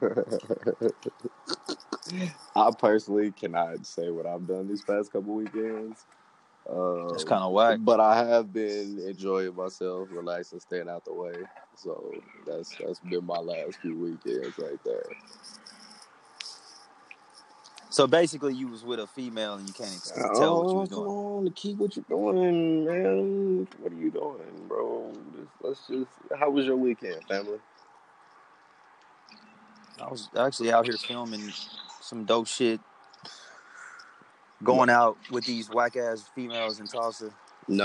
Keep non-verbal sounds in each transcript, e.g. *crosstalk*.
*laughs* I personally cannot say what I've done these past couple weekends. Uh, It's kind of whack. but I have been enjoying myself, relaxing, staying out the way. So that's that's been my last few weekends right there. So basically, you was with a female and you can't tell what you was Oh, come doing. on, to keep what you're doing, man. What are you doing, bro? Let's just. How was your weekend, family? I was actually out here filming some dope shit. Going out with these whack ass females in Tulsa. No,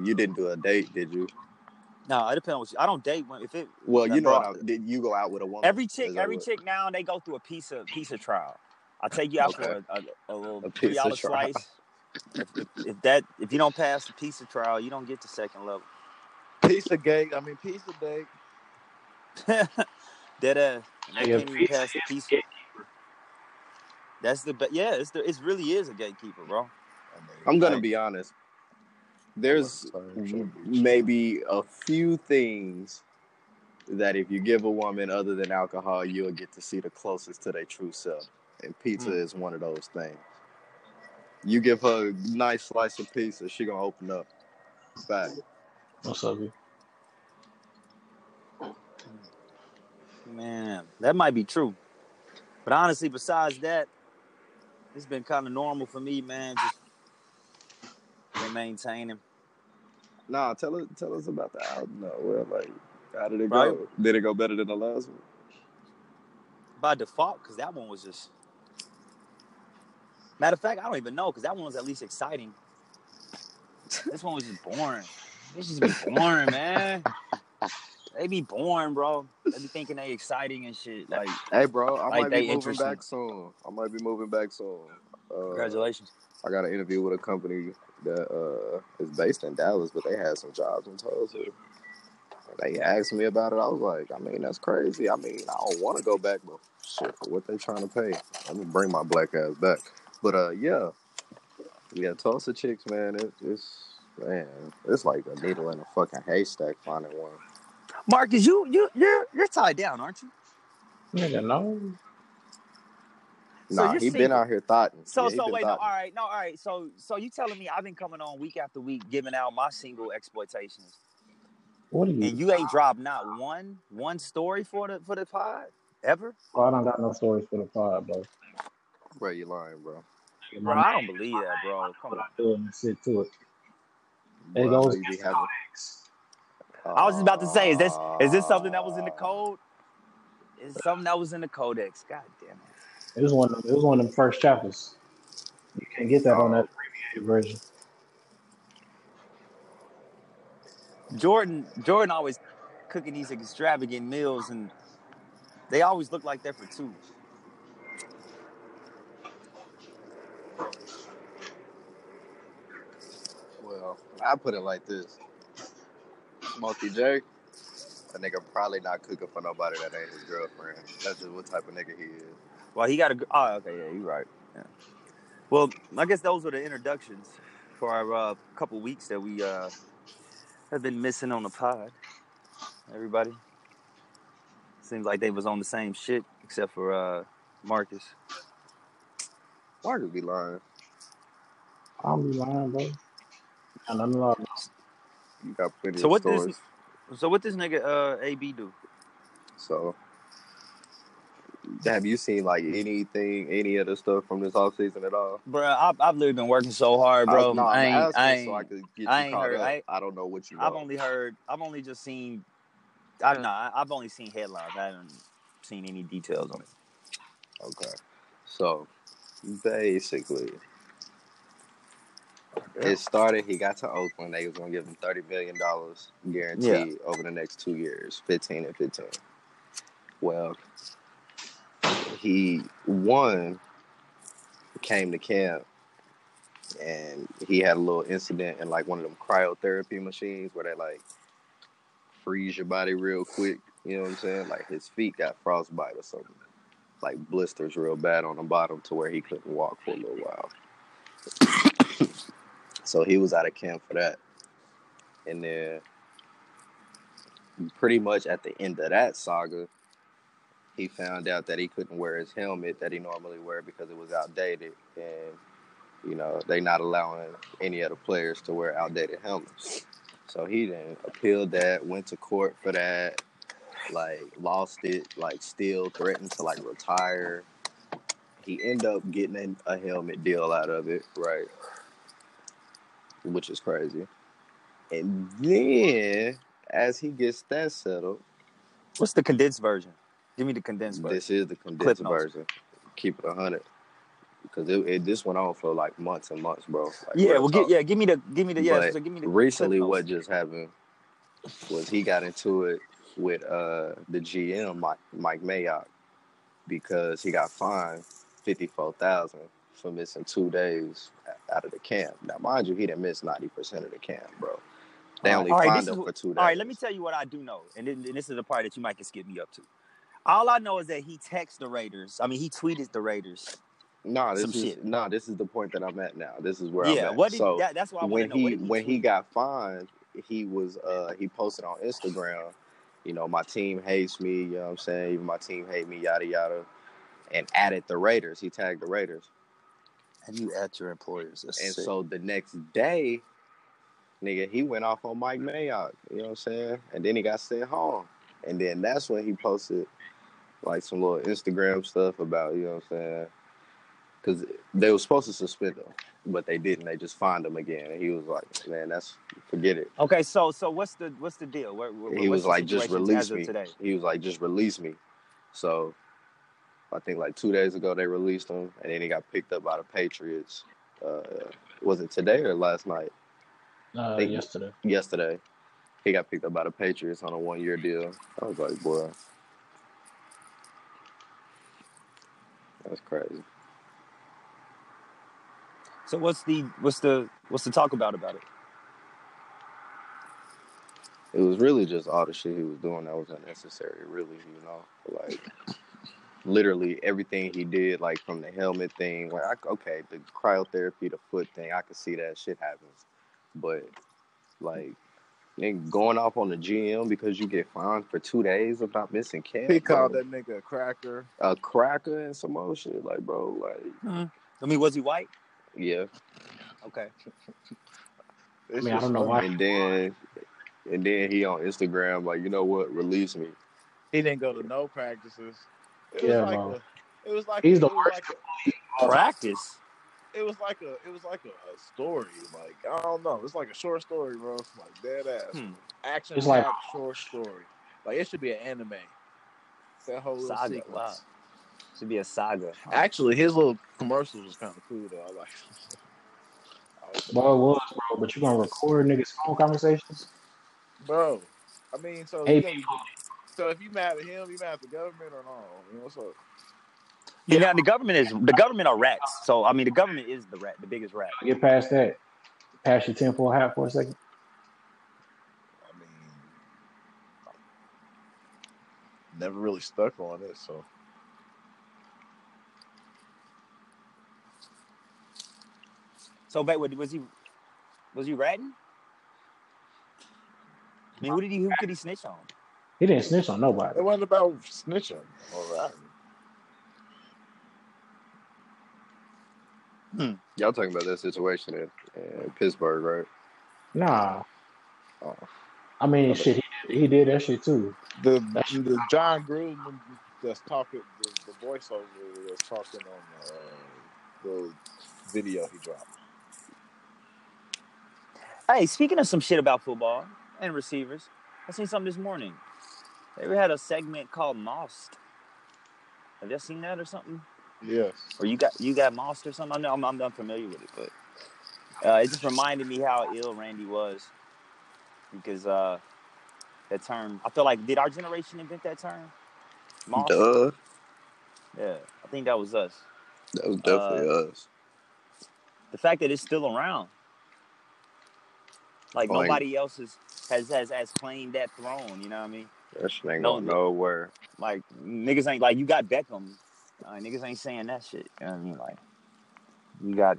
uh, you didn't do a date, did you? No, it depends. What you, I don't date when if it. Well, you know, bro- did you go out with a woman? Every chick, that every what- chick now they go through a piece of piece of trial. I'll take you out Okay. for a, a, a little A three piece of dollar slice. If, if, if that if you don't pass the piece of trial, you don't get to second level. Piece of cake. I mean, piece of cake. *laughs* Dead ass. And they Yeah, can't even pass the piece. Of, that's the but yeah, it's the it really is a gatekeeper, bro. I'm gonna be honest. There's maybe a few things that if you give a woman other than alcohol, you'll get to see the closest to their true self. And pizza Mm. is one of those things. You give her a nice slice of pizza, she gonna open up. Fact. What's up? B? Man, that might be true. But honestly, besides that, it's been kind of normal for me, man. Just been maintaining. Nah, tell us tell us about the album. No, well, like, how did it Right. go? Did it go better than the last one? by default because that one was just. Matter of fact, I don't even know because that one was at least exciting. This one was just boring. This just be boring, man. *laughs* They be boring, bro. They be thinking they exciting and shit. Like, Hey, bro, I Like might be moving interesting. back soon. I might be moving back soon. Uh, congratulations. I got an interview with a company that uh, is based in Dallas, but they had some jobs in Tulsa. They asked me about it. I was like, I mean, that's crazy. I mean, I don't want to go back, but shit, for what they trying to pay, I'm gonna bring my black ass back. But uh, yeah, yeah, Tulsa chicks, man, it, it's man, it's like a needle in a fucking haystack finding one. Marcus, you you you're you're tied down, aren't you? Nigga, no. So nah, you're he been out here thoughting. So Yeah, he so been wait, no, all thotting. right, no, all right. So so you telling me I've been coming on week after week giving out my single exploitations, What are you? and you ain't dropped not one one story for the for the pod ever? Oh, I don't got no stories for the pod, bro. Bro, you lying, bro. Bro, I don't believe that, bro. Come on. I do it and sit to it. There Bro, I goes know you be having- I was just about to say, is this is this something that was in the code? Is something that was in the codex? God damn it. It was one. Of them, it was one of them first chapters. You can't get that on that abbreviated version. Jordan Jordan always cooking these extravagant meals and they always look like they're for two. Well, I put it like this: Smokey J, a nigga probably not cooking for nobody that ain't his girlfriend. That's just what type of nigga he is. Well, he got a. Oh, okay, yeah, you're right. Yeah. Well, I guess those were the introductions for our uh, couple weeks that we uh, have been missing on the pod. Everybody seems like they was on the same shit except for uh, Marcus. Marcus be lying. I don't be lying, bro. And I'm not. You got plenty So of what stories. this? So what this nigga uh, AB do? So, have you seen like anything, any of the stuff from this off season at all? Bro, I've, I've literally been working so hard, bro. I, no, I ain't, I ain't, so I could get I ain't heard- I- I, don't know what you. I've only heard. I've only just seen. I don't know. I've only seen headlines. I haven't seen any details on it. Okay. So, basically, it started. He got to Oakland. They was gonna give him thirty million dollars guaranteed over the next two years, fifteen and fifteen. Well, he one came to camp, and he had a little incident in like one of them cryotherapy machines where they like freeze your body real quick. You know what I'm saying? Like his feet got frostbite or something like blisters real bad on the bottom to where he couldn't walk for a little while. So he was out of camp for that. And then pretty much at the end of that saga, he found out that he couldn't wear his helmet that he normally wear because it was outdated, and you know they not allowing any of the players to wear outdated helmets. So he then appealed that, went to court for that, like lost it, like still threatened to like retire. He ended up getting a helmet deal out of it, right? Which is crazy. And then as he gets that settled, What's the condensed version? Give me the condensed version. this is the condensed version. Keep it a hundred. Because it, it this went on for like months and months, bro. Like, yeah, well, get, yeah, give me the, give me the, yeah. So give me the recently what just happened was he got into it with uh the GM Mike, Mike Mayock because he got fined fifty four thousand for missing two days out of the camp. Now, mind you, he didn't miss ninety percent of the camp, bro. They only all right, fined him is for two days. All right, let me tell you what I do know, and, then, and this is the part that you might can skip me up to. All I know is that he texted the Raiders. I mean, he tweeted the Raiders. No, this some is shit. no, this is the point that I'm at now. This is where I'm yeah, at. what did so that, that's why when. He he when he got fined, he was uh he posted on Instagram, you know, my team hates me, you know what I'm saying? Even my team hate me, yada yada. And added the Raiders. He tagged the Raiders. And you at your employers. That's And sick. so the next day, nigga, he went off on Mike Mayock, you know what I'm saying? And then he got sent home. And then that's when he posted like some little Instagram stuff about, you know what I'm saying? Because they were supposed to suspend him, but they didn't. They just fined him again. And he was like, man, that's, forget it. okay, so so what's the what's the deal? Where, where, He what's was the like, just release me. today. He was like, just release me. So I think like two days ago they released him, and then he got picked up by the Patriots. Uh, was it today or last night? Uh, yesterday. Yesterday, he got picked up by the Patriots on a one-year deal. I was like, boy, that's crazy. So what's the what's the what's the talk about about it? It was really just all the shit he was doing that was unnecessary. Really, you know, like literally everything he did, like from the helmet thing. Like, I, okay, the cryotherapy, the foot thing, I could see that shit happens, but like. nigga, Going off on the GM because you get fined for two days of not missing camp. He bro. called that nigga a cracker. a cracker and some more shit. Like, bro, like, hmm. I mean, was he white? yeah. Okay. *laughs* I mean, I don't know why. And then, and then he on Instagram like, you know what? Release me. He didn't go to no practices. It was Yeah, like bro. a, it was like He's a, the worst. Like a, Practice. it was like a it was like a, a story. Like I don't know. It's like a short story, bro. It's like dead ass Hmm. action It's like- short story. Like it should be an anime. That whole little Saga. sequence. Wow. Should be a saga. Actually, his little commercials was kind of cool though. I like. *laughs* I Well, it was, bro. But you gonna record niggas' phone conversations? bro. I mean, so Hey, you gonna be- so if you mad at him, you mad at the government or no? You know what's up? Yeah, now the government is the government are rats. So I mean, the government is the rat, the biggest rat. Get past that. Pass your tinfoil hat for a second. I mean, never really stuck on it. So So, but was he was he ratting? I mean, who did he who could he snitch on? He didn't snitch on nobody. it wasn't about snitching or ratting. Y'all talking about that situation in, in Pittsburgh, right? Nah. Oh. I mean, shit, he did, he did that shit too. The That's- the Jon Gruden that's talking, the, the voiceover that's talking on uh, the video he dropped. Hey, speaking of some shit about football and receivers, I seen something this morning. They had a segment called Mossed. Have you seen that or something? Yes. Or you got you got Mossed or something? I know I'm, I'm unfamiliar with it, but uh, it just reminded me how ill Randy was because uh, that term. I feel like did our generation invent that term? Mossed. Duh. Yeah, I think that was us. That was definitely Uh, us. the fact that it's still around. Like Like- nobody else is, has has has claimed that throne. You know what I mean? That shit ain't no, going nowhere. Like niggas ain't like you got Beckham. Uh, niggas ain't saying that shit. You know what I mean? Like you got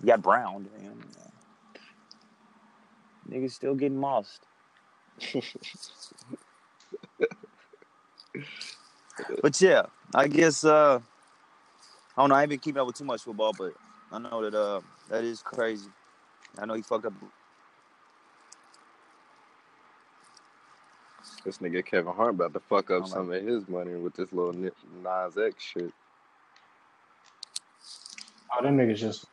you got Brown. You know, niggas still getting mossed. *laughs* But yeah, I guess uh I don't know. I ain't been keeping up with too much football, but I know that uh that is crazy. I know he fucked up. This nigga Kevin Hart about to fuck up I'm some of his money with this little Ni- Nas X shit. Oh, them niggas just.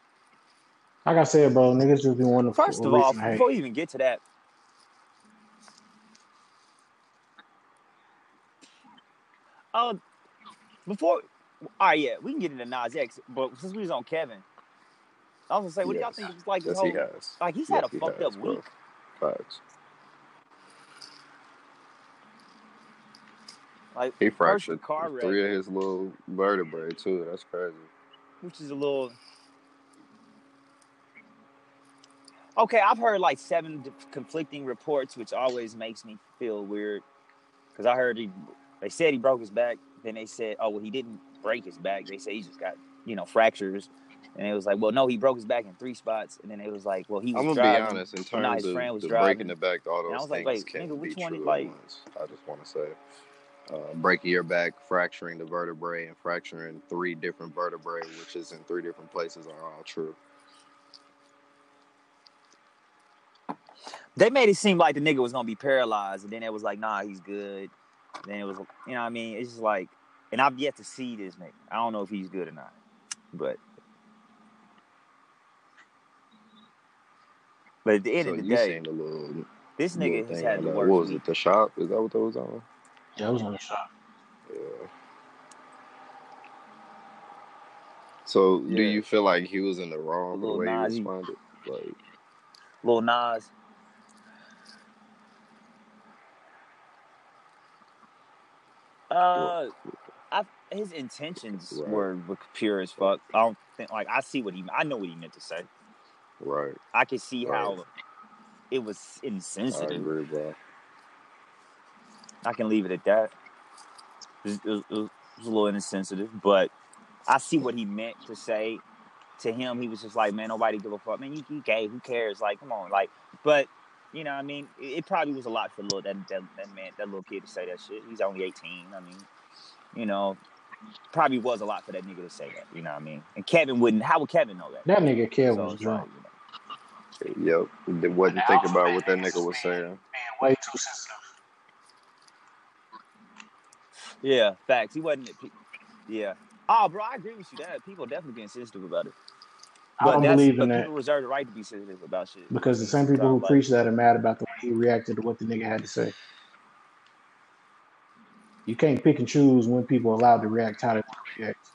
Like I said, bro, niggas just be wanting to First of all, before you even get to that, uh, before, all right, yeah, we can get into Nas X, but since we was on Kevin, I was gonna say, what do y'all Yes. think? It's like his Yes, he whole, has. like he's Yes, had a he fucked has, up bro. week. Facts. Like He fractured car wreck, three of his little vertebrae too. That's crazy. which is a little. Okay, I've heard like seven conflicting reports, which always makes me feel weird. Because I heard he, they said he broke his back. Then they said, oh well, he didn't break his back. They say he just got you know fractures. And it was like, well, no, he broke his back in three spots. And then it was like, well, he was I'm gonna driving. be honest in terms his of friend was the driving. breaking the back. All And I those was like, things wait, can nigga, be which one true like-. I just want to say, uh, breaking your back, fracturing the vertebrae, and fracturing three different vertebrae, which is in three different places, are all true. They made it seem like the nigga was gonna be paralyzed, and then it was like, nah, he's good. Then it was, you know, what I mean, it's just like, and I've yet to see this nigga. I don't know if he's good or not, but. But at the end so of the day, little, this nigga has had the worst What was it? The shop? Is that what that was on? Yeah, I was on the shot. Yeah. So, do you feel like he was in the wrong the way Nas, he responded? Like, Lil Nas. Uh, I, his intentions Right. were, pure as fuck. I don't think like I see what he. I know what he meant to say. right? I can see Right. how it was I insensitive. Agree, bro. I can leave it at that. It was, it was- it was a little insensitive, but I see what he meant to say. To him, he was just like, "Man, nobody give a fuck. Man, you, you gay? Who cares? Like, come on, like." But you know, what I mean, it, it probably was a lot for little that, that that man, that little kid to say that shit. He's only eighteen. I mean, you know, probably was a lot for that nigga to say that. You know what I mean? And Kevin wouldn't. How would Kevin know that? That nigga Kevin So was it's drunk. like, you know. Yep. They wasn't The thinking about what that nigga was saying. Being way too sensitive. Yeah, facts. He wasn't. Yeah. Oh, bro, I agree with you. That people definitely being sensitive about it. I But don't that's believe in that people reserve the right to be sensitive about shit. because the same people who preach that are mad about the way he reacted to what the nigga had to say. You can't pick and choose when people are allowed to react how they want to react.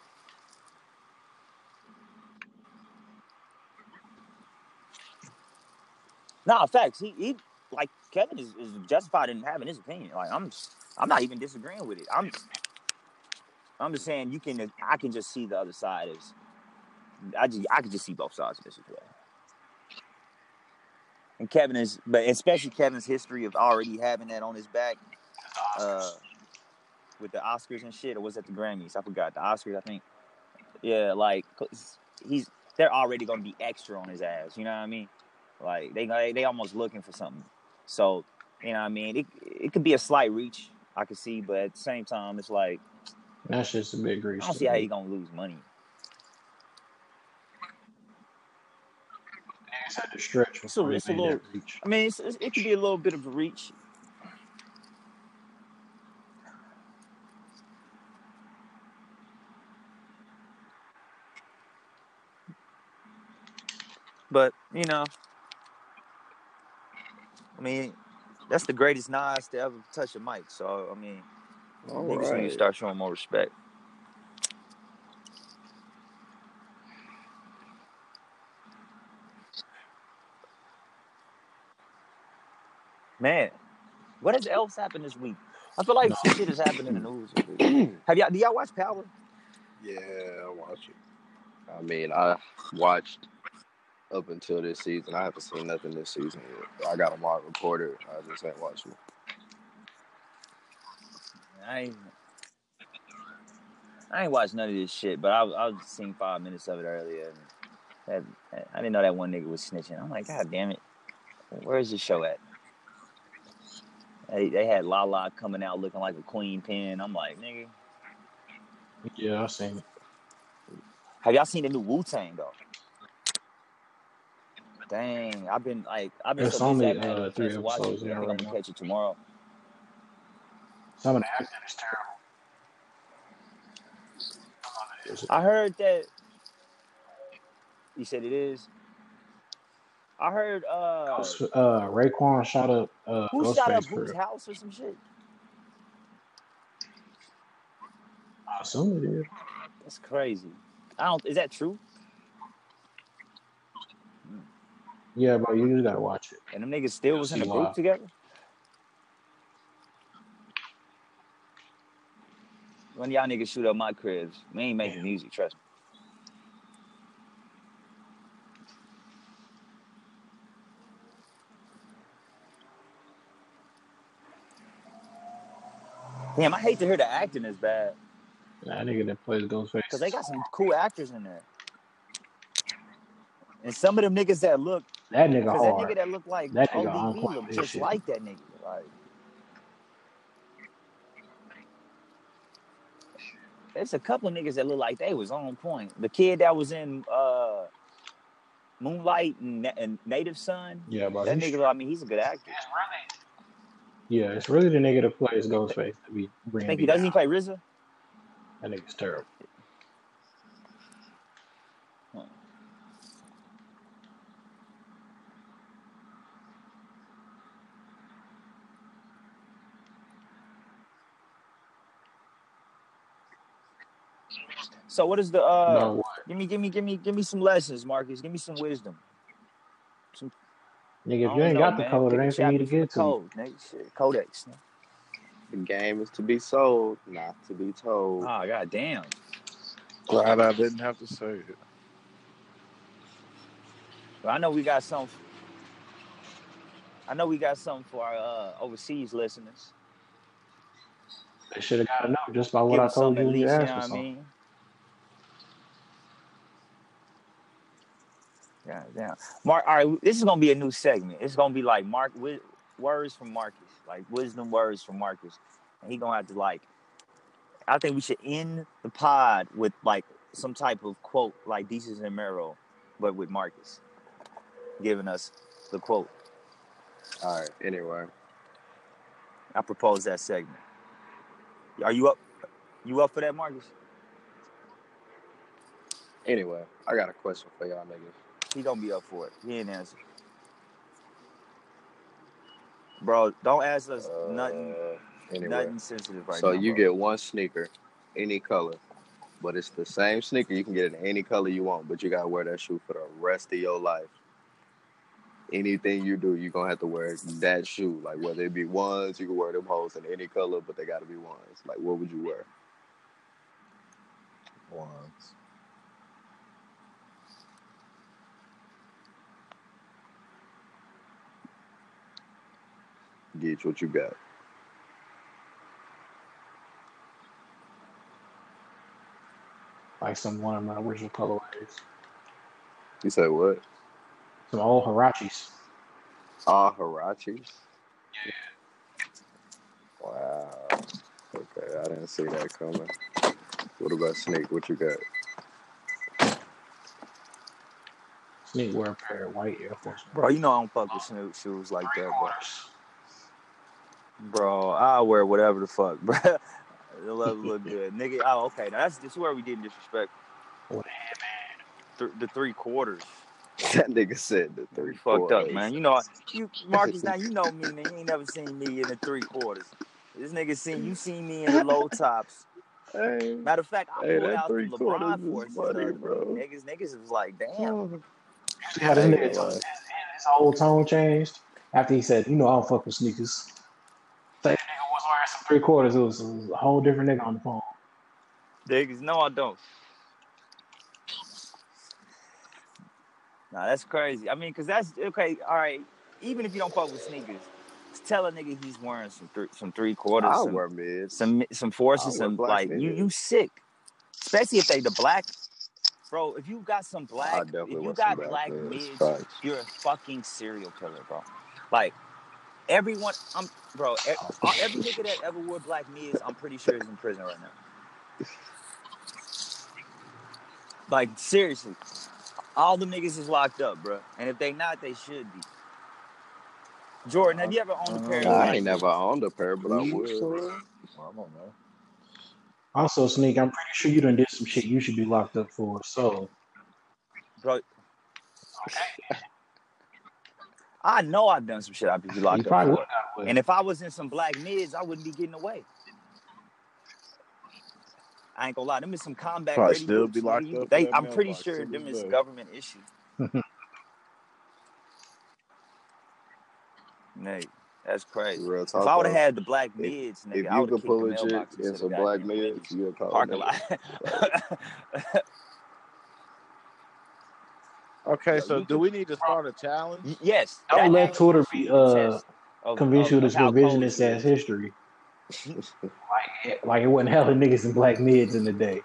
Nah, facts. He, he like Kevin is, is justified in having his opinion. Like I'm, I'm not even disagreeing with it. I'm, I'm just saying you can. I can just see the other side as. I just I can just see both sides of this as well. And Kevin is, but especially Kevin's history of already having that on his back, uh, with the Oscars and shit, or was that the Grammys? I forgot the Oscars. I think. Yeah, like he's they're already gonna be extra on his ass. You know what I mean? Like they they almost looking for something. So you know what I mean? It it could be a slight reach. I could see, but at the same time, it's like That's just a big reach. I don't see how you gonna lose money. Had to stretch It's a- it's a little- reach. I mean, it's, it's, it could be a little bit of a reach. But you know, I mean, that's the greatest Nas to ever touch a mic. So I mean, All niggas need to start showing more respect. Man, what has else happened this week? I feel like some shit has happened in the news. *clears throat* Have y'all? Do y'all watch Power? Yeah, I watch it. I mean, I watched up until this season. I haven't seen nothing this season yet. I got a mock reporter. I just ain't watching it. I ain't, I ain't watched none of this shit, but I I was seen five minutes of it earlier, and that, I didn't know that one nigga was snitching. I'm like, God damn it, where is this show at? They, they had Lala coming out looking like a queen pin. I'm like, nigga, Yeah, I've seen it. Have y'all seen the new Wu Tang though? Dang, I've been like I've been It's so only uh, three chance to watch it. episodes I in think I'm gonna now. catch it tomorrow. Some of the acting is terrible. I heard that you said it is. I heard uh Ghost, uh, Raekwon shot up uh, who shot up whose house or some shit. I assume it is. That's crazy. I don't. Is that true? Yeah, bro, you just gotta watch it. And them niggas still was in a group together. When y'all niggas shoot up my cribs, we ain't making Damn. music. Trust me. Damn, I hate to hear the acting is bad That nigga that plays Ghostface. because they got some cool actors in there. And some of them niggas that look, That nigga because that nigga that look like That nigga on ODB look just shit. like that nigga. Like, there's a couple of niggas that look like they was on point. The kid that was in uh, Moonlight and, and Native Son, Yeah, bro. that he's- nigga, I mean, he's a good actor. Yeah, it's really the nigga that plays Ghostface that be I bringing think he doesn't he down. play RZA? That nigga's terrible. So what is the uh? no. Give me, give me, give me, give me some lessons, Marcus. Give me some wisdom. Nigga, if you ain't know, got the man. code, it ain't for me to chapter get to. code, nigga. Shit, Codex. nigga. The game is to be sold, not to be told. Oh god damn. Glad I didn't have to say it. Well, I know we got some. I know we got something for our uh, overseas listeners. They should have got to know just by what Give I told you at you least. You asked know for what I mean? Yeah, yeah. Mark, all right. This is gonna be a new segment. It's gonna be like Mark wi- words from Marcus, like wisdom words from Marcus, and he gonna have to like. I think we should end the pod with like some type of quote, like Desus and Mero, but with Marcus giving us the quote. All right. Anyway, I propose that segment. Are you up? You up for that, Marcus? anyway, I got a question for y'all niggas. He gonna be up for it. He ain't answer. Bro, don't ask us nothing, Uh, anyway, nothing sensitive right so now. you bro. get one sneaker, any color, but it's the same sneaker. You can get it in any color you want, but you gotta wear that shoe for the rest of your life. Anything you do, you're gonna have to wear that shoe. Like whether it be ones, you can wear them hoes in any color, but they gotta be ones. Like what would you wear? Once. Get what you got. Like some one of my original colorways. You say what? Some old Huaraches. Ah, Huaraches. Wow. Okay, I didn't see that coming. What about Snake? What you got? Snake wear a pair of white Air Force Bro, you know I don't fuck with Snoop shoes like that, bro. Ones. Bro, I'll wear whatever the fuck, *laughs* bro. The leather look *laughs* good, nigga. Oh, okay. Now that's this is where we didn't disrespect With th- the three quarters. *laughs* That nigga said the three You fucked up, man. You know, you Marcus. Now you know me, man. You ain't never seen me in the three quarters. This nigga seen you seen me in the low tops. Hey, Matter of fact, I Hey, pulled that out the three LeBron quarters is forces. funny, bro. Niggas, niggas was like, damn. See how this nigga uh, his, his whole tone changed after he said, "You know, I don't fuck with sneakers." Say the nigga was wearing some three quarters. It was, it was a whole different nigga on the phone. Niggas, no, I don't. Nah, that's crazy. I mean, cause that's okay. All right, even if you don't fuck with sneakers, tell a nigga he's wearing some th- some three quarters, I'll some wear mids. some some forces, I'll some like you mids. you sick. Especially if they the black, bro. If you got some black, if you got black black mids. mids, you're a fucking serial killer, bro. Like everyone, I'm bro. Every nigga that ever wore black mids, I'm pretty sure is in prison right now. Like seriously, all the niggas is locked up, bro. And if they not, they should be. Jordan, have you ever owned a pair of uh, I black ain't never owned a pair, but I Weed would. store? I don't know. Also, Sneak, I'm pretty sure you done did some shit you should be locked up for. So, bro? I know I've done some shit I'd be you locked up probably would for. have got away. And if I was in some black mids, I wouldn't be getting away. I ain't gonna lie, them is some combat Probably ready still be locked up They, I'm pretty mailbox sure them is government issue. *laughs* Nate, that's crazy. Real talk If. I would have had the black If mids, nigga, if I would have could kicked pull the a chick in some black goddamn mids, niggas you'll call parking lot. Okay, Yo, so do we need to start a challenge? yes, that Don't let Twitter be be uh convince you of this revisionist you ass history. *laughs* Like, like it wasn't hella niggas in black mids in the day.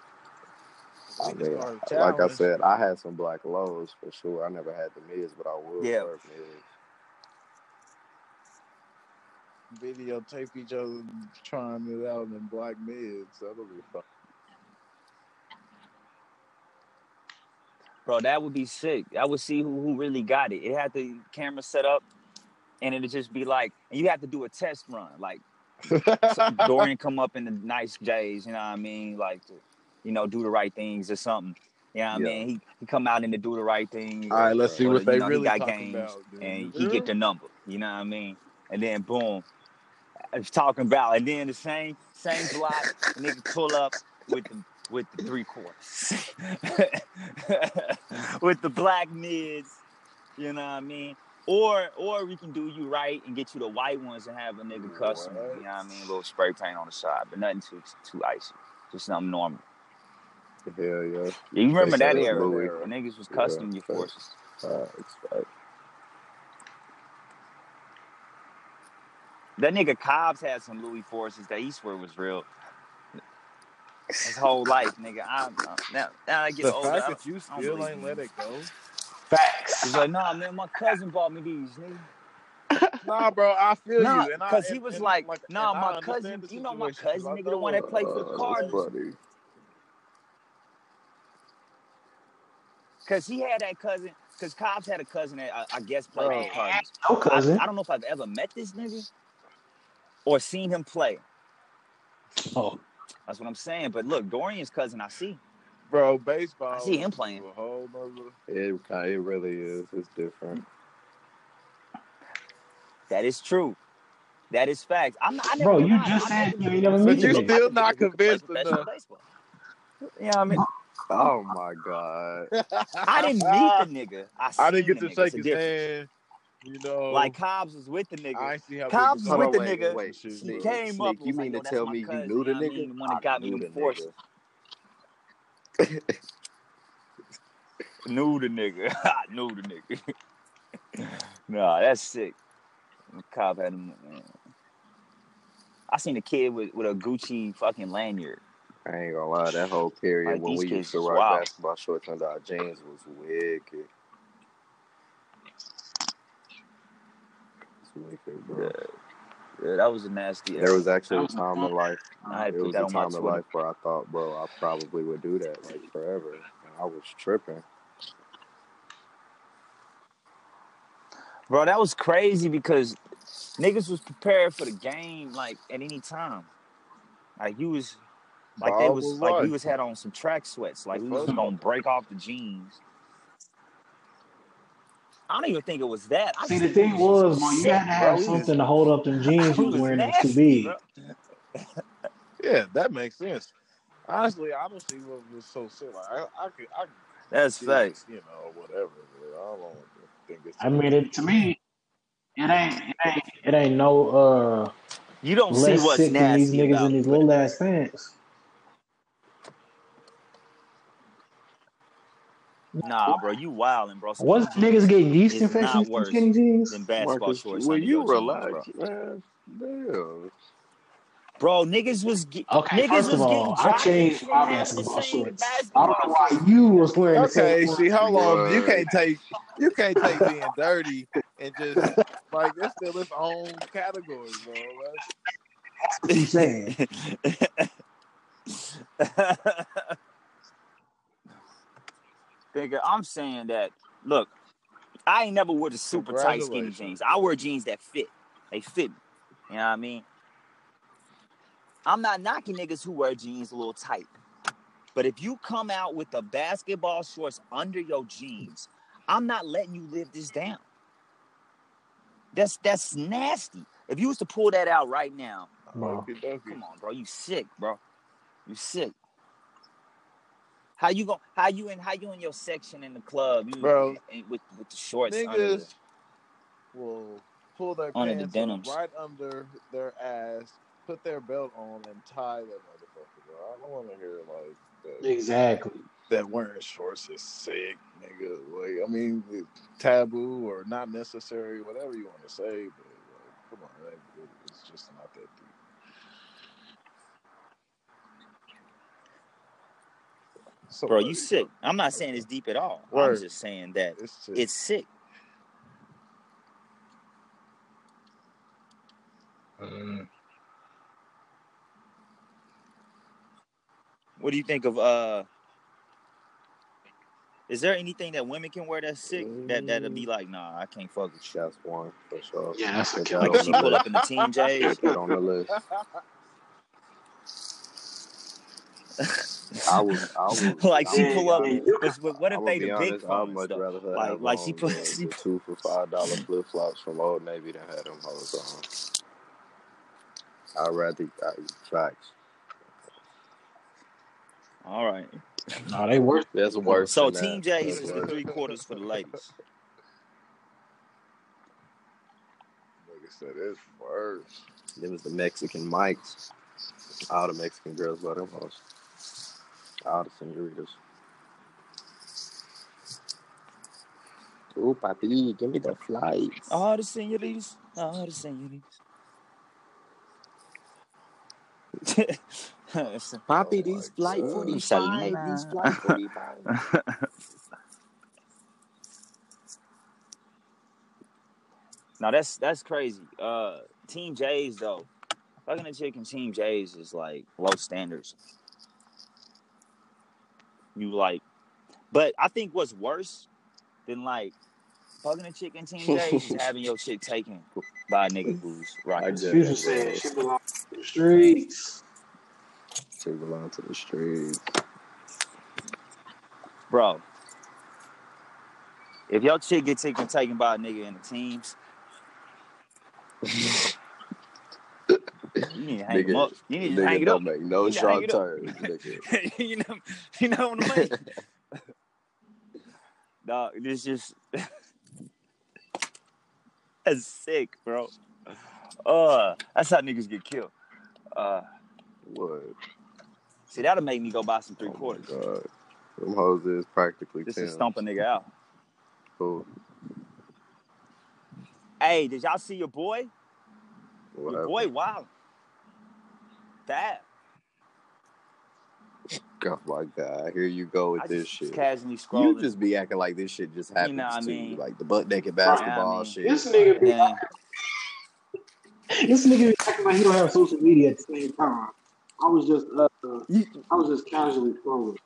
We I mean, like I said, I had some black lows for sure. I never had the mids, but I would Yeah, wear mids. Videotape each other trying it out in black mids. That'll be fun. Bro, that would be sick. I would see who, who really got it. It had the camera set up, and it'd just be like, and you have to do a test run. Like Dorian *laughs* come up in the nice J's, you know what I mean? Like to, you know, do the right things or something. You know what I mean? He he come out and to do the right thing, All right, let's see or what you they know, he really got games about. and he get the number. You know what I mean? And then boom, it's talking about, and then the same same block, nigga pull up with the with the three quarters, *laughs* with the black mids. You know what I mean? Or or we can do you right and get you the white ones and have a nigga custom. You know What? I mean? A little spray paint on the side, but nothing too too icy. Just something normal. Hell yeah. You remember that era? The niggas was Yeah, your forces. Facts. That nigga Cobbs had some Louis forces that he swear was real. His whole life, nigga. I'm, I'm now, now I get The older. fact I that you still ain't let it. it go. Facts. He's like, nah, man, my cousin bought me these, nigga. Nah, bro, I feel Nah, you, cause he was and like, like, nah, my cousin, you know my cousin, nigga, the one that him. played for the Uh, Cardinals. Cause he had that cousin, cause Cobbs had a cousin that I, I guess played for Bro, the Cardinals. No I, cousin. I don't know if I've ever met this nigga or seen him play. Oh, That's what I'm saying. But look, Dorian's cousin, I see. bro, baseball. I see him playing. a whole nother. It, it really is. It's different. That is true. That is facts. I'm not, I never bro, you denied. just I said never you ain't never But you niggas. I nigga. still not niggas could play convinced professional enough. baseball. You know I mean? Oh my god. I didn't meet the *laughs* nigga. I I didn't get to nigga. shake his difference. hand. You know, Like Cobbs was with the I nigga. ain't see how Cobbs was with the wait, nigga. wait. He Sneak, came up Sneak, and you was like, mean to tell my me you cousin. knew You the know I nigga? mean? The one that got me knew the forces. nigga. Knew the nigga. *laughs* I knew the nigga. *laughs* nah, that's sick. Cobb had him. Man. I seen a kid with, with a Gucci fucking lanyard. I ain't gonna lie, that whole period Like when we used to is rock wild. basketball shorts under our jeans was wicked. It's wicked, bro. Yeah, that was a nasty. There was actually a was a time in life. I had It was that a time in life where I thought, bro, I probably would do that like forever, and I was tripping. Bro, that was crazy because niggas was prepared for the game like at any time. Like you was like they was was like we life. was had on some track sweats. Like we was gonna break off the jeans. I don't even think it was that. I See, the thing was was, you had to have bro. Something to hold up them *laughs* jeans you was was wearing that was too nasty, big. bro. *laughs* Yeah, that makes sense. Honestly, I don't see what was so sick. Like, I, I could, I could That's see, facts. you know, whatever. I don't think it's. I mean, it, to me, it ain't, it ain't, it ain't no uh You don't see what's sick these nasty niggas about in these little ass pants. Nah, bro, you wildin', bro. Skinny Wasn't jeans niggas getting yeast is infections not from worse skinny jeans? than basketball Marcus, shorts will under you your jeans, bro. man? Damn. Bro, niggas was ge- Okay, niggas first of was getting I dropped and changed shit my having the basketball same shorts. I don't know why you was wearing the same Okay, one. see, hold on. You can't take, you can't take being dirty and just like it's still its own category, bro. That's, That's what you saying. *laughs* *laughs* Nigga, I'm saying that. Look, I ain't never wore the super tight skinny jeans. I wear jeans that fit. They fit me. You know what I mean? I'm not knocking niggas who wear jeans a little tight. But if you come out with the basketball shorts under your jeans, I'm not letting you live this down. That's that's nasty. If you was to pull that out right now, Bro. Come on, bro, you sick, bro. You sick. How you go? How you in? How you in your section in the club? You Bro. in- with with the shorts under the, will pull their Under the pants denims. right under their ass, put their belt on, and tie that motherfucker. Bro. I don't want to hear like that. Exactly. That wearing shorts is sick, nigga. Like, I mean, it's taboo or not necessary, whatever you want to say, but like, come on, that, it's just not that deep. So, bro. You sick. I'm not saying it's deep at all. I'm just saying that It's sick. it's sick. Mm. What do you think of uh? Is there anything that women can wear that's sick? That that'll be like, nah, I can't fuck with you. That's one for sure. Yeah, that's a Put killer. Like she pull up in the team J's. Put on the list. *laughs* I would, I would, *laughs* like she pull up. Yeah, But, but what if they be the big honest, I'd ones much though? rather her Like like she put she two for five dollar flip flops from Old Navy than have them hoes on. I'd rather I, facts. all right. No, they worse. *laughs* That's worse. So Team that. J's That's is the three quarters for the ladies. Like I said, it's worse. It was the Mexican mics. All the Mexican girls love them hoes. All the senoritas. Ooh, papi, give me the flights. All the senoritas, all ah, the senoritas. *laughs* Papi, Oh these my flight God. 45, these ah. flight 45. *laughs* now that's that's crazy. Uh, Team J's though, fucking a chick in Team J's is like low standards. You like, but I think what's worse than like fucking a chick in Team J's *laughs* is having your chick taken by a nigga who's right. rocking. get Future it, said she belongs to the streets. She belong to the streets. bro. If your chick get taken taken by a nigga in the teams, you *laughs* need to hang him Nigga, up. You need to Nigga hang it up. make no You need to hang sharp turns, nigga. *laughs* you know, you know what I mean? *laughs* Dog, this just *laughs* that's sick, bro. Uh, that's how niggas get killed. Uh, What? see, that'll make me go buy some three Oh quarters. god. Them hoes is practically Just 10. to stomp a nigga out. Cool. Hey, did y'all see your boy? What your happened? boy, wow. That Oh my god. Here you go with I this just shit. casually You scrolling. just be acting like this shit just happens know what I to mean? you. Like the butt naked Yeah, I basketball mean- shit. This nigga be Yeah. *laughs* This nigga be acting like he don't have social media at the same time. I was just uh, I was just casually scrolling.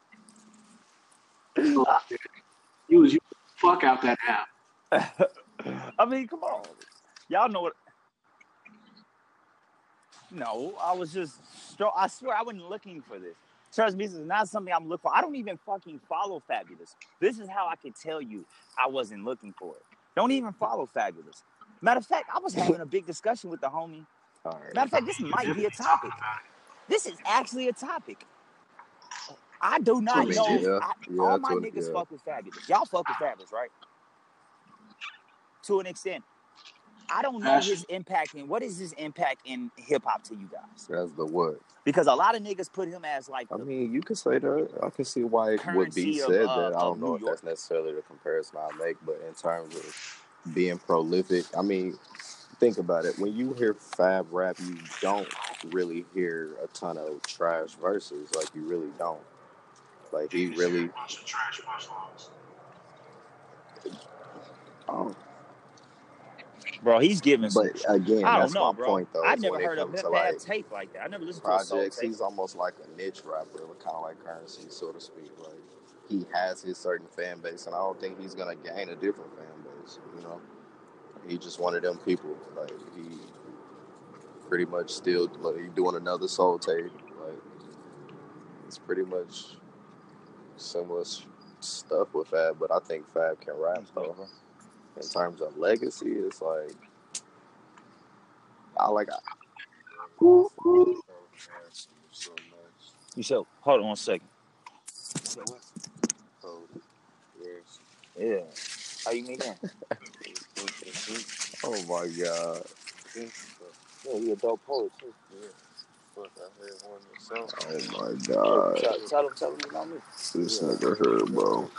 You was you fuck out that app. *laughs* I mean, come on. Y'all know what. No, I was just. I swear I wasn't looking for this. Trust me, this is not something I'm looking for. I don't even fucking follow Fabolous. This is how I could tell you I wasn't looking for it. Don't even follow Fabolous. Matter of fact, I was having a big discussion with the homie. All right. Matter of fact, this might be a topic. This is actually a topic. I do not know. yeah, I, yeah, all my niggas yeah. fuck with Fabolous. Y'all fuck with Fabolous, right? To an extent. I don't know his impact in what is his impact in hip hop to you guys? That's the what? Because a lot of niggas put him as like I mean, you could say that. I can see why it would be Currency of, said uh, that. I don't know New if York. that's necessarily the comparison I make, but in terms of being prolific, I mean, think about it. When you hear Fab rap, you don't really hear a ton of trash verses. Like you really don't. Like he really. bunch of trash punchlines. Oh, bro, he's giving some but again, I that's don't know, my bro. point though. I never heard of hip like, tape like that. I never listened to a soul projects. He's almost like a niche rapper, kind of like currency, so to speak. Like he has his certain fan base, and I don't think he's gonna gain a different fan base. You know, he just one of them people. Like he pretty much still like he doing another soul tape. Like it's pretty much similar stuff with Fab, but I think Fab can rap though. In terms of legacy, it's like I like. You said, hold on a second. Oh, yeah. How you him? *laughs* oh my god. Yeah, he a dope poet too. Yeah. Oh my god. Tell, tell him, tell him you know me. This nigga here, bro.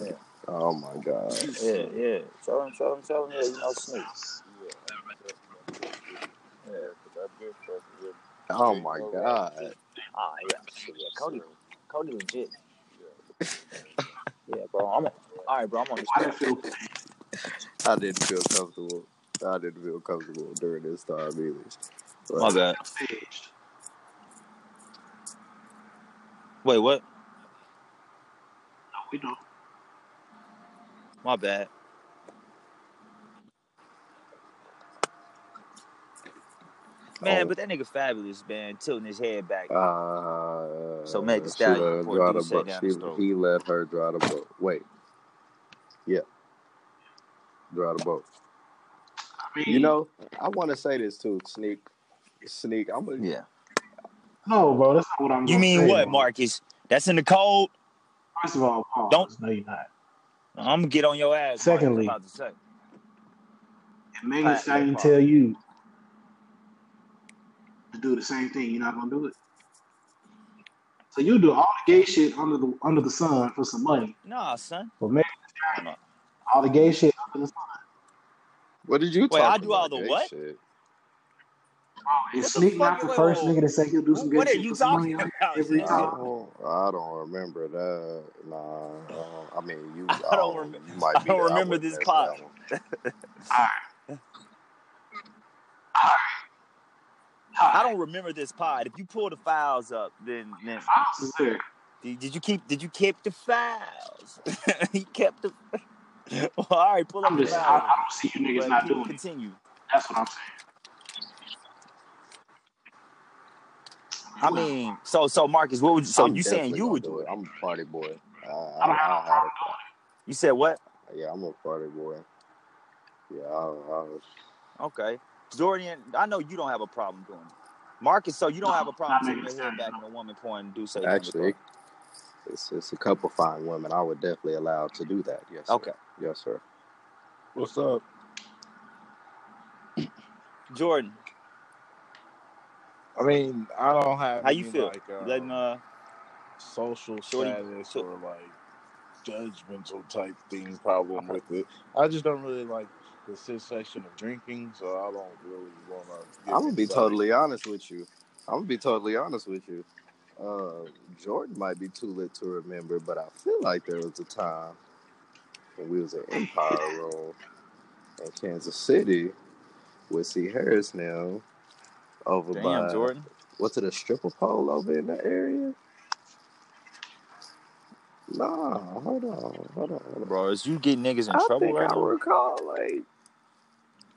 Yeah. Oh my god. Yeah, yeah. Tell him, tell him, tell him, yeah, you know Snoop. Oh my god. Ah, yeah. Shit, yeah. Cody, Cody legit. yeah, bro. I'm a, all right, bro. I'm on this. I didn't feel *laughs* I didn't feel comfortable. I didn't feel comfortable during this time either. But My bad. Wait, what? No, we don't. My bad. Man, Oh. but that nigga Fabolous, man, tilting his head back. Uh, So Meg Thee she Stallion let her pour draw D'ussé the boat. down She, he let her draw the boat. Wait. Yeah. Draw the boat. I mean, You know, I want to say this too, Sneak. Sneak, I'm gonna, Yeah. no, bro, that's not what I'm. You mean say, what, bro. Marcus? That's in the code. First of all, pause. Don't- No, you're not. I'm gonna get on your ass. Secondly- I'm about to say. If Megan Pat, Stallion tell you to do the same thing, you're not gonna do it. So you do all the gay shit under the under the sun for some money. Nah, son. But Megan Thee Nah. Stallion, all the gay shit under the sun. What did you Wait, talk I do all the what? shit? Is What the Sneak not the first nigga to say he'll do some good What are shit you for some money talking *laughs* about? every I time? don't, I don't remember that. Nah, uh, I mean you. *laughs* I don't rem- You might I don't there. remember wouldn't this mess pod. with that one. Alright. Alright. I don't remember this pod. If you pull the files up, then then Files did, did you keep did you keep the files? *laughs* he kept the. *laughs* well, all right, pull up I'm just, I, I don't see you niggas But not keep- doing it. continue. That's what I'm saying. I mean, so so Marcus, what would you, so I'm you saying you would do do it? I'm a party boy. I, I, I don't have I no had problem a, You said what? yeah, I'm a party boy. Yeah, I, I was. Okay, Jordan, I know you don't have a problem doing it. Marcus, so you don't No, have a problem taking Megan your head back Stallion, and a woman pouring do say Actually, it's, it's a couple fine women. I would definitely allow to do that. Yes. Sir. Okay, Yes, sir. What's up? *clears throat* Jordan, I mean, I don't have how you any, feel? like You letting uh social Shorty- status so- or like judgmental type thing problem with it. I just don't really like the sensation of drinking, so I don't really want to. I'm gonna be totally honest with you. I'm gonna be totally honest with you. Uh, Jordan might be too lit to remember, but I feel like there was a time when we was in Empire Room in Kansas City with C. Harris now over damn by Jordan. what's it a stripper pole over in that area? Nah, hold on, hold on, hold on. Bro, is you getting niggas in I trouble think right I now? recall like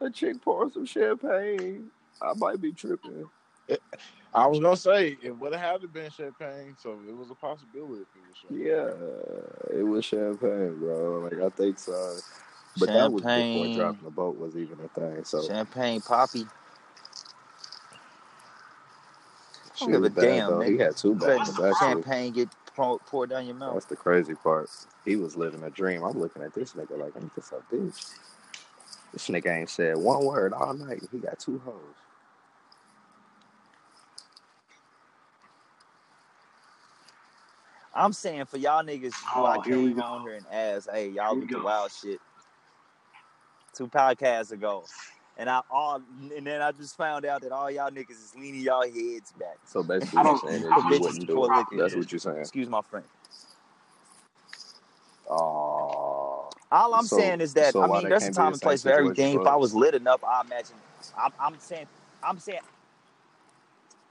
a chick pouring some champagne. I might be tripping. I was gonna say it would have had to been champagne, so it was a possibility if it was. Yeah, it was champagne, bro. Like I think so. But that was before Champagne. dropping the boat was even a thing. So Champagne poppy. she don't give a bad, damn, though. He had two You bottles champagne get pour- poured down your mouth. That's the crazy part. He was living a dream. I'm looking at this nigga like I'm just a bitch. This nigga ain't said one word all night. He got two hoes. I'm saying for y'all niggas who Oh, I here came go. on here and asked, hey, y'all Here we the wild shit two podcasts ago. And I all and then I just found out that all y'all niggas is leaning y'all heads back. So basically, I you're saying The that you wouldn't do it. That's what you're saying. Excuse my friend. Oh, All I'm So- saying is that so I mean, they there's a time and place for everything. If I was lit enough, I imagine. I'm, I'm saying, I'm saying.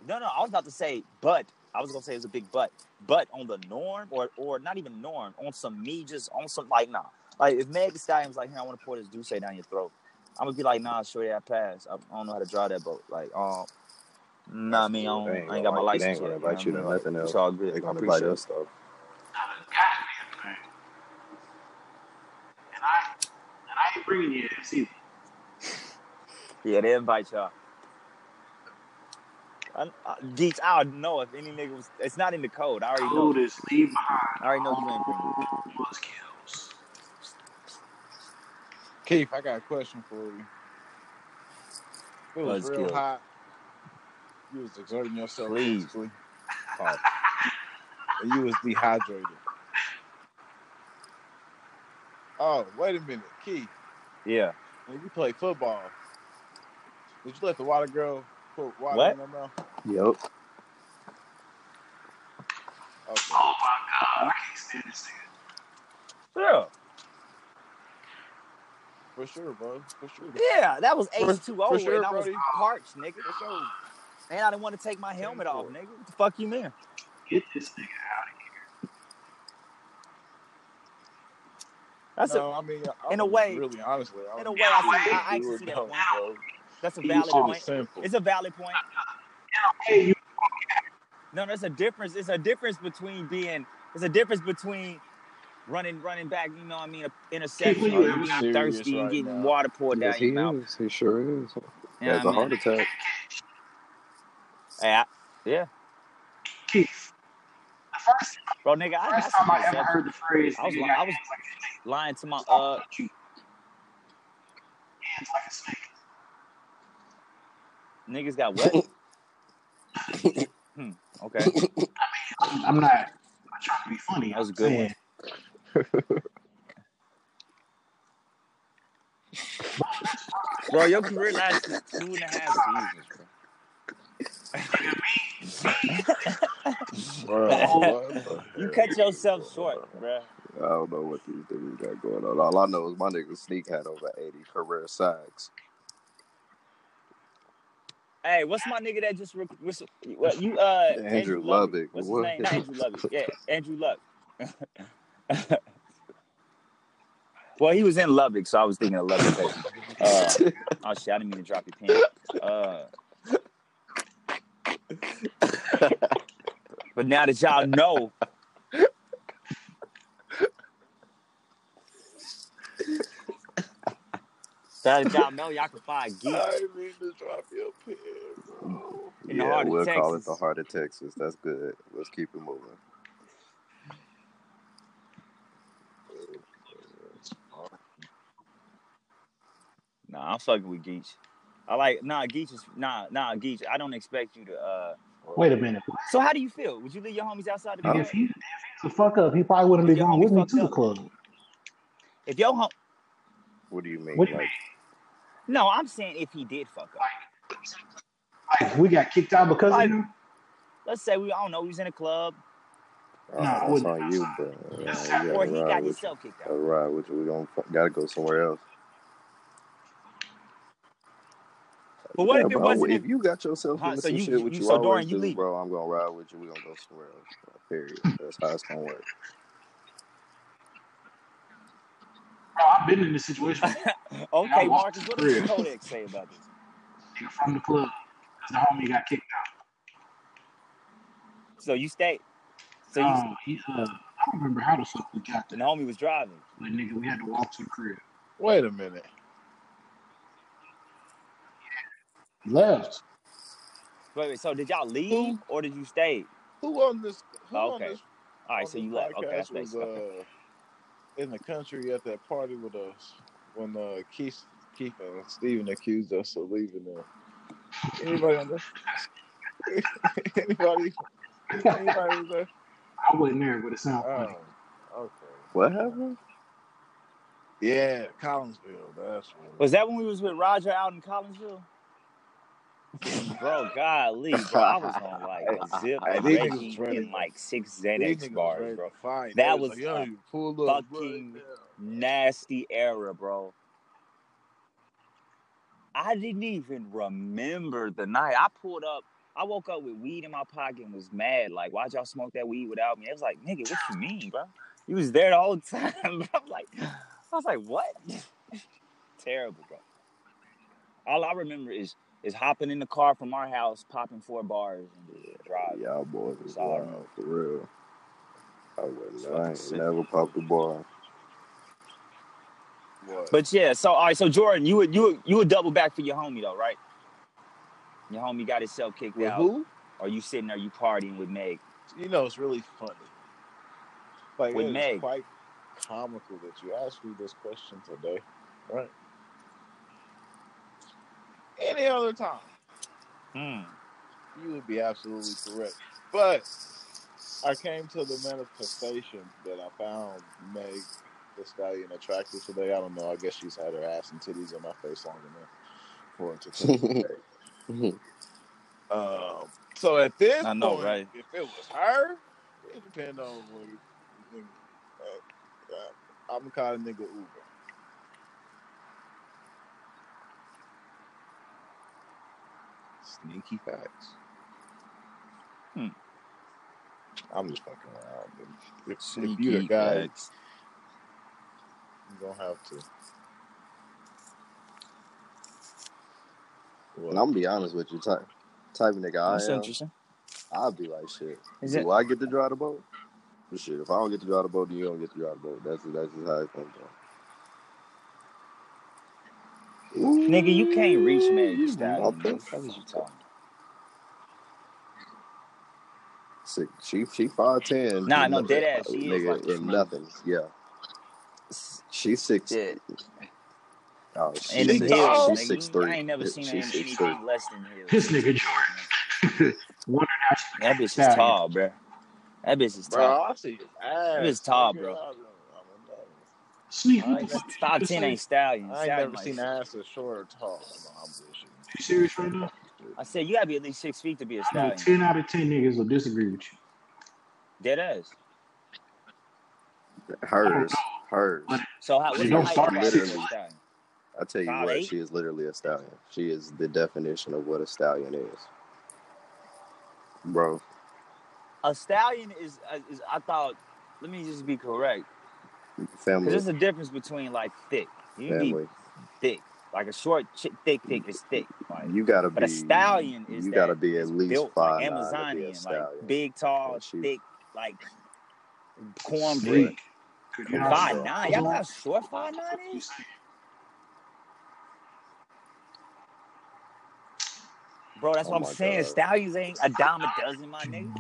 No, no, I was about to say, but I was gonna say it was a big butt, but on the norm or or not even norm, on some me just on some like nah. Like if Meg Thee Stallion's like, here, I want to pour this D'ussé down your throat. I'm gonna be like, nah, sure, yeah, pass. I, I don't know how to draw that boat. Like, um, nah, I mean, I, don't, They ain't I ain't got my gonna they license ain't gonna invite you you to what I nothing It's else. all good. They're I gonna appreciate invite us stuff. And I, and I ain't bringing you ass either. *laughs* Yeah, they invite y'all. I, I, uh, Geeks, I don't know if any nigga was. It's not in the code. I already know. Code is leave behind I already know you ain't bringing. it. all. Keith, I got a question for you. It was real Buzzkill. hot. You was exerting yourself Please. physically. Pause. and you was dehydrated. Oh, wait a minute, Keith. Yeah. When you play football, did you let the water girl put water What? in her mouth? Yep. Okay. Oh my god, I can't stand this nigga. Yeah. For sure, bro. For sure. Yeah, that was For- H2O, for sure, and I was Brody. parched, nigga. For sure. And I didn't want to take my helmet off, nigga. What the fuck you mean? Get this nigga out of here. That's no, a I mean, I in a way- really honestly, I in a way, I see- really I- I you see that dumb, bro. That's a valid point. Simple. It's a valid point. No, there's a difference. It's a difference between being. There's a difference between running, running back. You know, what I mean, a interception, Keith, or what you- being serious thirsty and getting now. water poured Yes, down he your mouth. is. He sure is. You He know has what a I heart attack. Yeah. Yeah, Keith. First, bro, nigga, I got first some time I ever perception. heard the phrase, I was, nigga, I was lying to my uh, uh. hands like a snake. Niggas got what? hmm. Okay. I'm, I'm not, I'm not trying to be funny. That was a I'm good saying, Bro, your career lasted two and a half seasons, bro. Bro, *laughs* what? You cut yourself short, bro. I don't know what these niggas got going on. All I know is my nigga Sneak had over 80 career sacks. Hey, what's my nigga that just what's, what you uh *laughs* Andrew Lubbock. What's his name? Not Andrew Lubbock. Yeah, Andrew Luck. *laughs* well, he was in Lubbock, so I was thinking of Lubbock. Uh, *laughs* oh shit, I didn't mean to drop your pen. Uh, but now that y'all know, now that y'all know, y'all can find geeks I didn't mean to drop your pen, bro. in yeah, heart we'll call it the heart of Texas. That's good. Let's keep it moving. Nah, I'm fucking with Geach. I like nah Geach is nah nah Geach. I don't expect you to. uh wait a minute. So how do you feel? Would you leave your homies outside the Nigga, club? if he, if he's a fuck up, he probably wouldn't be Your going with me fucked to the club. If your home, What do you mean? What do you like, no, I'm saying if he did fuck up. Like, we got kicked out because Like- of him. Let's say we I don't know we was in a club oh, Nah, that's on you, bro. Yeah, or he got himself kicked you. Gotta out. ride with you. We gonna gotta go somewhere else. But what Yeah, if it bro, wasn't? If If, you got yourself Huh, into so some you- shit, what you- you, so always Dorian, you do, leave. bro, I'm gonna ride with you. We gonna go somewhere else. bro. Period. That's how it's gonna work. Bro, I've been in this situation *laughs* okay, Marcus, what through. does codex say about this? nigga, from the club because the homie got kicked out. So you stayed. So you Uh, he, uh, I don't remember how the fuck we got there. the homie was driving. But nigga, we had to walk to the crib. Wait a minute. Left. Wait, wait. So did y'all leave or did you stay? Who on this? Who Oh, on okay. this? All right, so you left. Okay, that's podcast was uh, in the country at that party with us when uh, Keith, Keith and Steven accused us of leaving them. Anybody on this? *laughs* Anybody? Anybody was there? I wasn't there, but it sounded funny. Oh, okay. What happened? Yeah, Collinsville. That's what. Was that when we was with Roger out in Collinsville? *laughs* Bro, golly, *laughs* bro, I was on like a zip and these Reggie was ready. in like six Xanax bars, bro. fight. That was like, a up fucking right Nasty era, bro. I didn't even remember the night. I pulled up I woke up with weed in my pocket and was mad. Like, why'd y'all smoke that weed without me? I was like, nigga, what you mean, bro? You was there the whole *laughs* time. I'm like, I was like, what? Terrible, bro. All I remember is is hopping in the car from our house, popping four bars, and just driving. Y'all boys was wild, for real. I wouldn't. I ain't never popped a bar. What? But yeah, so all right, so Jordan, you would you would you would double back for your homie though, right? Your homie got himself kicked with out. Who? Or you sitting there, you partying with Meg? You know, it's really funny. Like with it's Meg. quite comical that you asked me this question today, right? Any other time, hmm. you would be absolutely correct. But I came to the manifestation that I found Meg the stallion attractive today. I don't know. I guess she's had her ass and titties in my face long enough for it to take *laughs* um, so at this I know, point, right? if it was her, it depends on what you think. Uh, uh, I'm calling nigga Uber. Sneaky facts. Hmm. I'm just fucking around. If, if you the guy, facts. you gonna have to. And I'm gonna be honest with you, type type of nigga That's I am. interesting. I'll be like, shit. Is Do it? I get to drive the boat? For shit. If I don't get to drive the boat, then you don't get to drive the boat. That's that's just how it comes down. Nigga, you can't reach Meg Thee Ooh, Stallion. what the fuck is you talking? Sick. She she five ten. Nah, no, dead ass. She is nigga like in nothing. Yeah. She's six. Yeah. Oh, In she's the six, hills, she's nigga. six three. I ain't never seen her in she's anything three. less than hills. This nigga Jordan. *laughs* Wonder That bitch is tall, bro. That bitch is Bro, tall. I see his ass. It's tall, bro. I don't- I don't know. Sneak, I what ain't the got- fuck you Five just ten ain't stallion. I ain't Stallion never seen six- ass as short or tall. No, You serious right now? I said you gotta be at least six feet to be a stallion. ten out of ten niggas will disagree with you. Dead ass. Hers, hers. So how? What's They the don't height start of at a stallion? I tell you Five what, eight? she is literally a stallion. She is the definition of what a stallion is, bro. A stallion is, uh, is I thought. Let me just be correct. Because Family, there's a difference between like thick. You can be family. thick. Like a short, chick, thick, thick is thick. Like, You gotta be. but a stallion is You gotta be at least built five like nine to be a Amazonian, like big, tall, thick, like cornbread. Sneak. You know, Five sure. nine. Y'all know how short five nine is? Bro, that's Oh what I'm saying. God. Stallions ain't a dime a dozen, my nigga.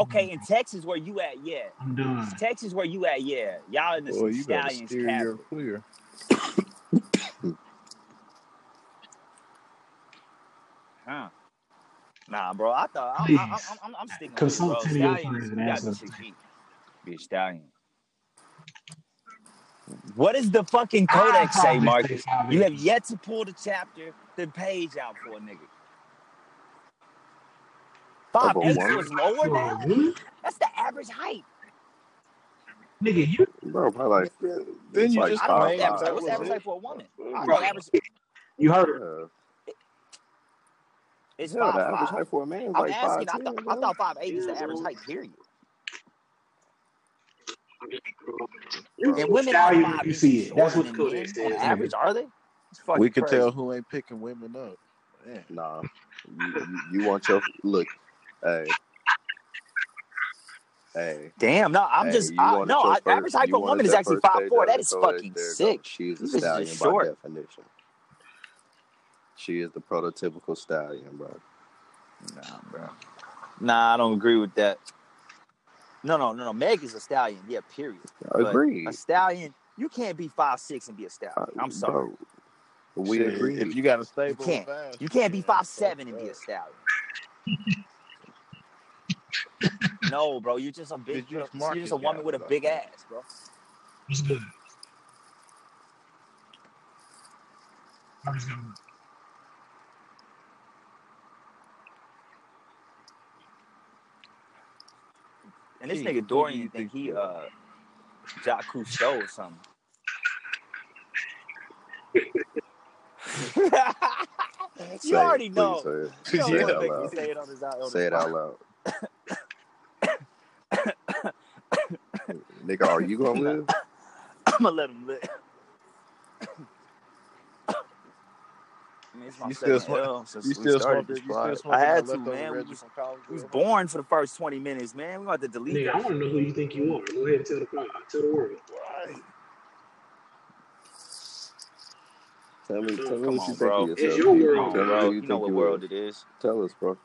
Okay, mm-hmm. in Texas where you at, yeah. I'm done. Texas where you at, yeah. Y'all in the Boy, you stallions steer your clear. Huh. Nah, bro. I thought I'm, Please. I'm, I'm, I'm, I'm sticking with it, Consult bro. to your Stallions, friends you and gotta ask be them. six feet. Be a stallion. What does the fucking codex say, probably Marcus? You have yet to pull the chapter, the page out for a nigga. Five Of a eight was lower For a now. woman? That's the average height. Nigga, you Bro, probably like Then you like just I don't know what five the average height. What's the average height for a woman? Mm-hmm. I Bro. average you heard her. Yeah. it's Yeah, the five average five. height for a man is I'm like five asking. I ten, thought I thought five eight is Yeah, the average bro. height. Period. You And see a women are stallion five you see it. That's shorter what the than codex men on average. Are they? We can crazy. tell who ain't picking women up. Man. Nah, you, you, you want your look. Hey, hey, Damn, no, I'm hey. just I, wanted no. your I, first. average height for a woman is actually first five four. out That the is codex. fucking There it sick. goes. She is a This bitch is stallion by short. definition. She is the prototypical stallion, bro. Nah, bro. Nah, I don't agree with that. No, no, no, no. Meg is a stallion. Yeah, period. But Agreed. a stallion, you can't be five six and be a Uh, stallion. I'm sorry. bro. We Shit, agree. If you got a stable, You can't. of ass, You can't be man, five seven and be a stallion. No, bro. *laughs* You're just a big. You're, you you're just a woman got with a it, big think. ass, bro. What's good? I'm just gonna And this Keith, nigga Dorian you think think he uh Jacques Cousteau or something. *laughs* *laughs* you already it. know. Say it, say it out loud. Say it, on his, on say it out loud. Nigga, are you gonna live? *laughs* I'm gonna let him live. *coughs* you still smoke, you still smoke, you still smoke. I had to, man. We was, we was born for the first 20 minutes, man. We got to delete Nigga, I want to know who you think you are. Go ahead and tell the, tell the world. Right. Tell me, tell me what you bro. think of yourself. It's your world, bro. bro. You, you know what world it is. Tell us, bro.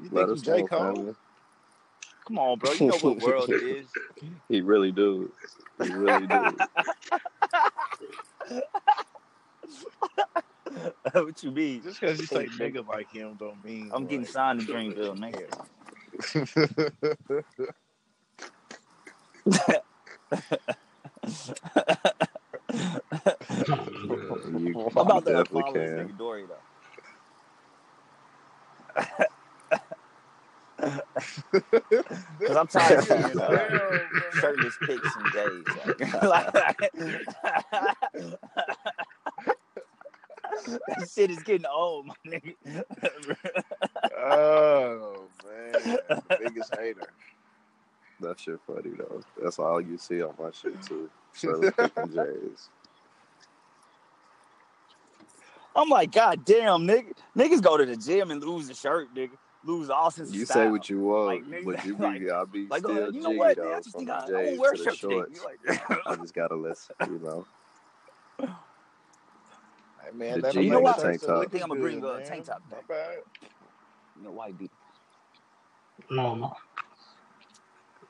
You Let us J. Cole? Come on, bro. You know what *laughs* world it is. *laughs* He really do. He really do. *laughs* what you mean? Just because you say nigga like him don't mean I'm like... getting signed to Dreamville, nigga. you I'm about to definitely follow this can. nigga Dory though. Cause I'm *laughs* tired of seeing uh, shirtless pics and days. *laughs* Like, that shit is getting old, my nigga. oh man, biggest hater. That shit funny though. That's all you see on my shit too. Shirtless pic and *laughs* J's. I'm like, God damn, nigga. Niggas go to the gym and lose the shirt, nigga. Lose all sense You of say what you want, Like, nigga, but you *laughs* be, like- I be Like, uh, still you know G what? though, man, I just from think the I, I J's won't wear to shirts today. Like, *laughs* I just gotta listen, you know. *laughs* Hey, man, The let G me You know what? tank top. liquor's I think I'ma good, bring, uh, man. tank top back. bad. you know, white beat. Um,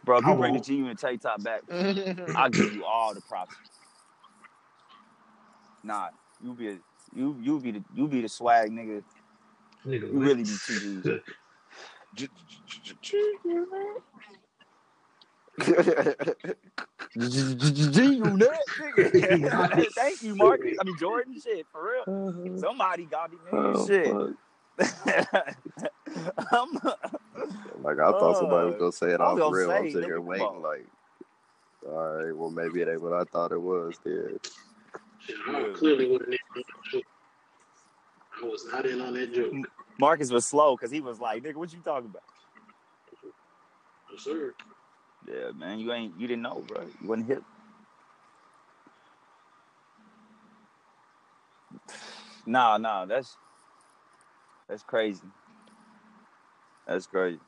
Bro, if you bring the won't. G Unit tank top back, I'll give you all the props. Nah, you be a, you you be the you be the swag nigga. nigga, You really be two G's. G Unit, nigga. Thank you, Marcus. I mean Jordan. Shit, for real. Somebody got me, nigga. Oh, shit. fuck. *laughs* I'm, Like I thought somebody was Uh, gonna say it I was off gonna real. I'm sitting here waiting, on. like, all right, well maybe it ain't what I thought it was. Then I clearly wasn't in on that joke. I was not in on that joke. Marcus was slow because he was like, "Nigga, what you talking about?" No, sir. Yeah, man, you ain't you didn't know, bro. You wasn't hip. Nah, nah, that's that's crazy. That's crazy.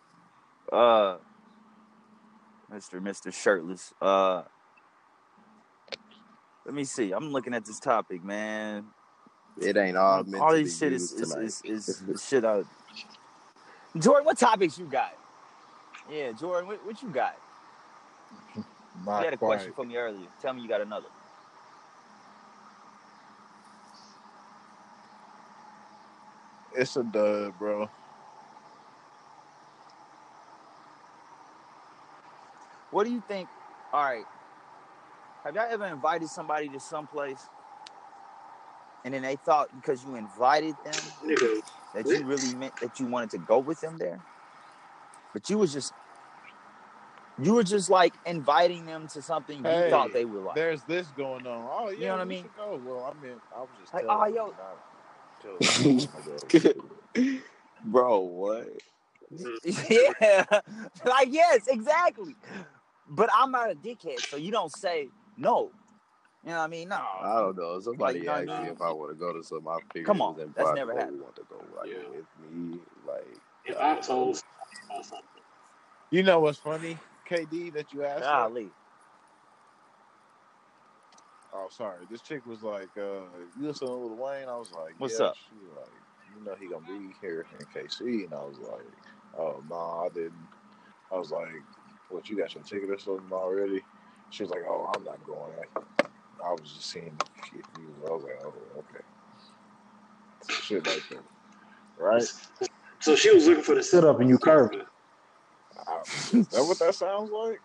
Uh, Mister Mister Shirtless. Uh, let me see. I'm looking at this topic, man. It ain't all meant All to be this shit is used is, is, is, *laughs* is shit out. Jordan, what topics you got? Yeah, Jordan, what, what you got? Not you had a quite. question for me earlier. Tell me you got another. It's a dud, bro. What do you think? All right. Have y'all ever invited somebody to some place and then they thought because you invited them Nigga, that you really meant that you wanted to go with them there? But you was just you were just like inviting them to something Hey, you thought they would like. There's this going on. Oh yeah, know what I mean? should go. Well, I mean, I was just Like, telling oh, yo. not *laughs* Bro, what? *laughs* yeah. like yes, exactly. But I'm not a dickhead, so you don't say no. You know what I mean? No. I don't know. Somebody Like, you know what asked me if I want to go to some. I figured Come on, that's private. never happened. would want to go like Yeah. with me, like. if I told something, You know what's funny, KD, that you asked? that? Golly. Oh, sorry. This chick was like, uh, "You listen to Lil Wayne?" I was like, What's yeah. up? She was like, "You know he gonna be here in KC," and I was like, "Oh no, I didn't." I was like, "What? You got your ticket or something already?" She was like, "Oh, I'm not going." I was just seeing if. I was like, "Oh, okay." Some shit like that, right? so she was looking for the setup and you curved her. I, is that what that sounds like?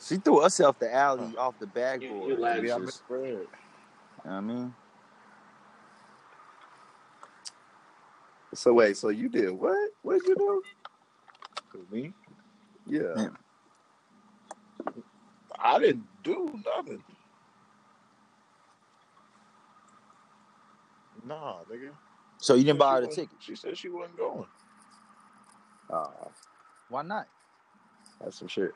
She threw herself the alley Huh. off the backboard. You- you laughed. Maybe I Just- misread. you know what I mean? So wait, so you did what? What did you do? Me? Yeah. Yeah. I didn't do nothing. Nah, nigga. So you didn't She buy her the wasn't- ticket? She said she wasn't going. Uh, Why not? that's some shit.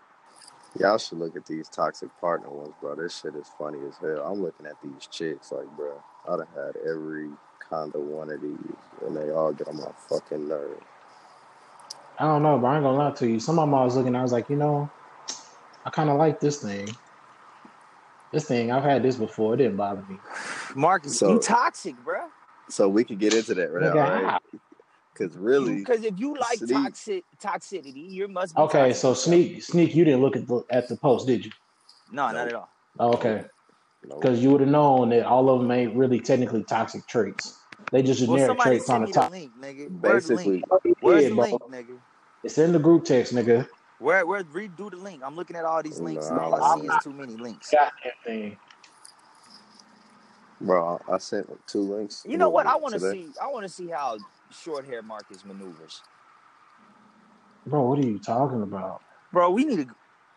Y'all should look at these toxic partner ones, bro. This shit is funny as hell. I'm looking at these chicks, like, bro, I done had every kind of one of these, and they all get on my fucking nerve. I don't know, but I ain't gonna lie to you. Some of them I was looking, I was like, you know, I kind of like this thing. This thing, I've had this before. It didn't bother me. Marcus, So- you toxic, bro. So we can get into that right now, right? Because really, Because if you like Sneak. toxic toxicity, you must be Okay, toxic. so sneak, sneak. You didn't look at the at the post, did you? No, not at all. Oh, okay, no, because you would have known that all of them ain't really technically toxic traits. They just Well, generic somebody traits on send the me the top. link, nigga. Where's the basically, link? Where's Yeah, the link, nigga? It's in the group text, nigga. Where where redo the link? I'm looking at all these links and all I I'm see is too many links. Goddamn thing. bro, I sent two links. You know what? I want to today. see. I want to see how short hair Marcus maneuvers, Bro, what are you talking about? bro. We need to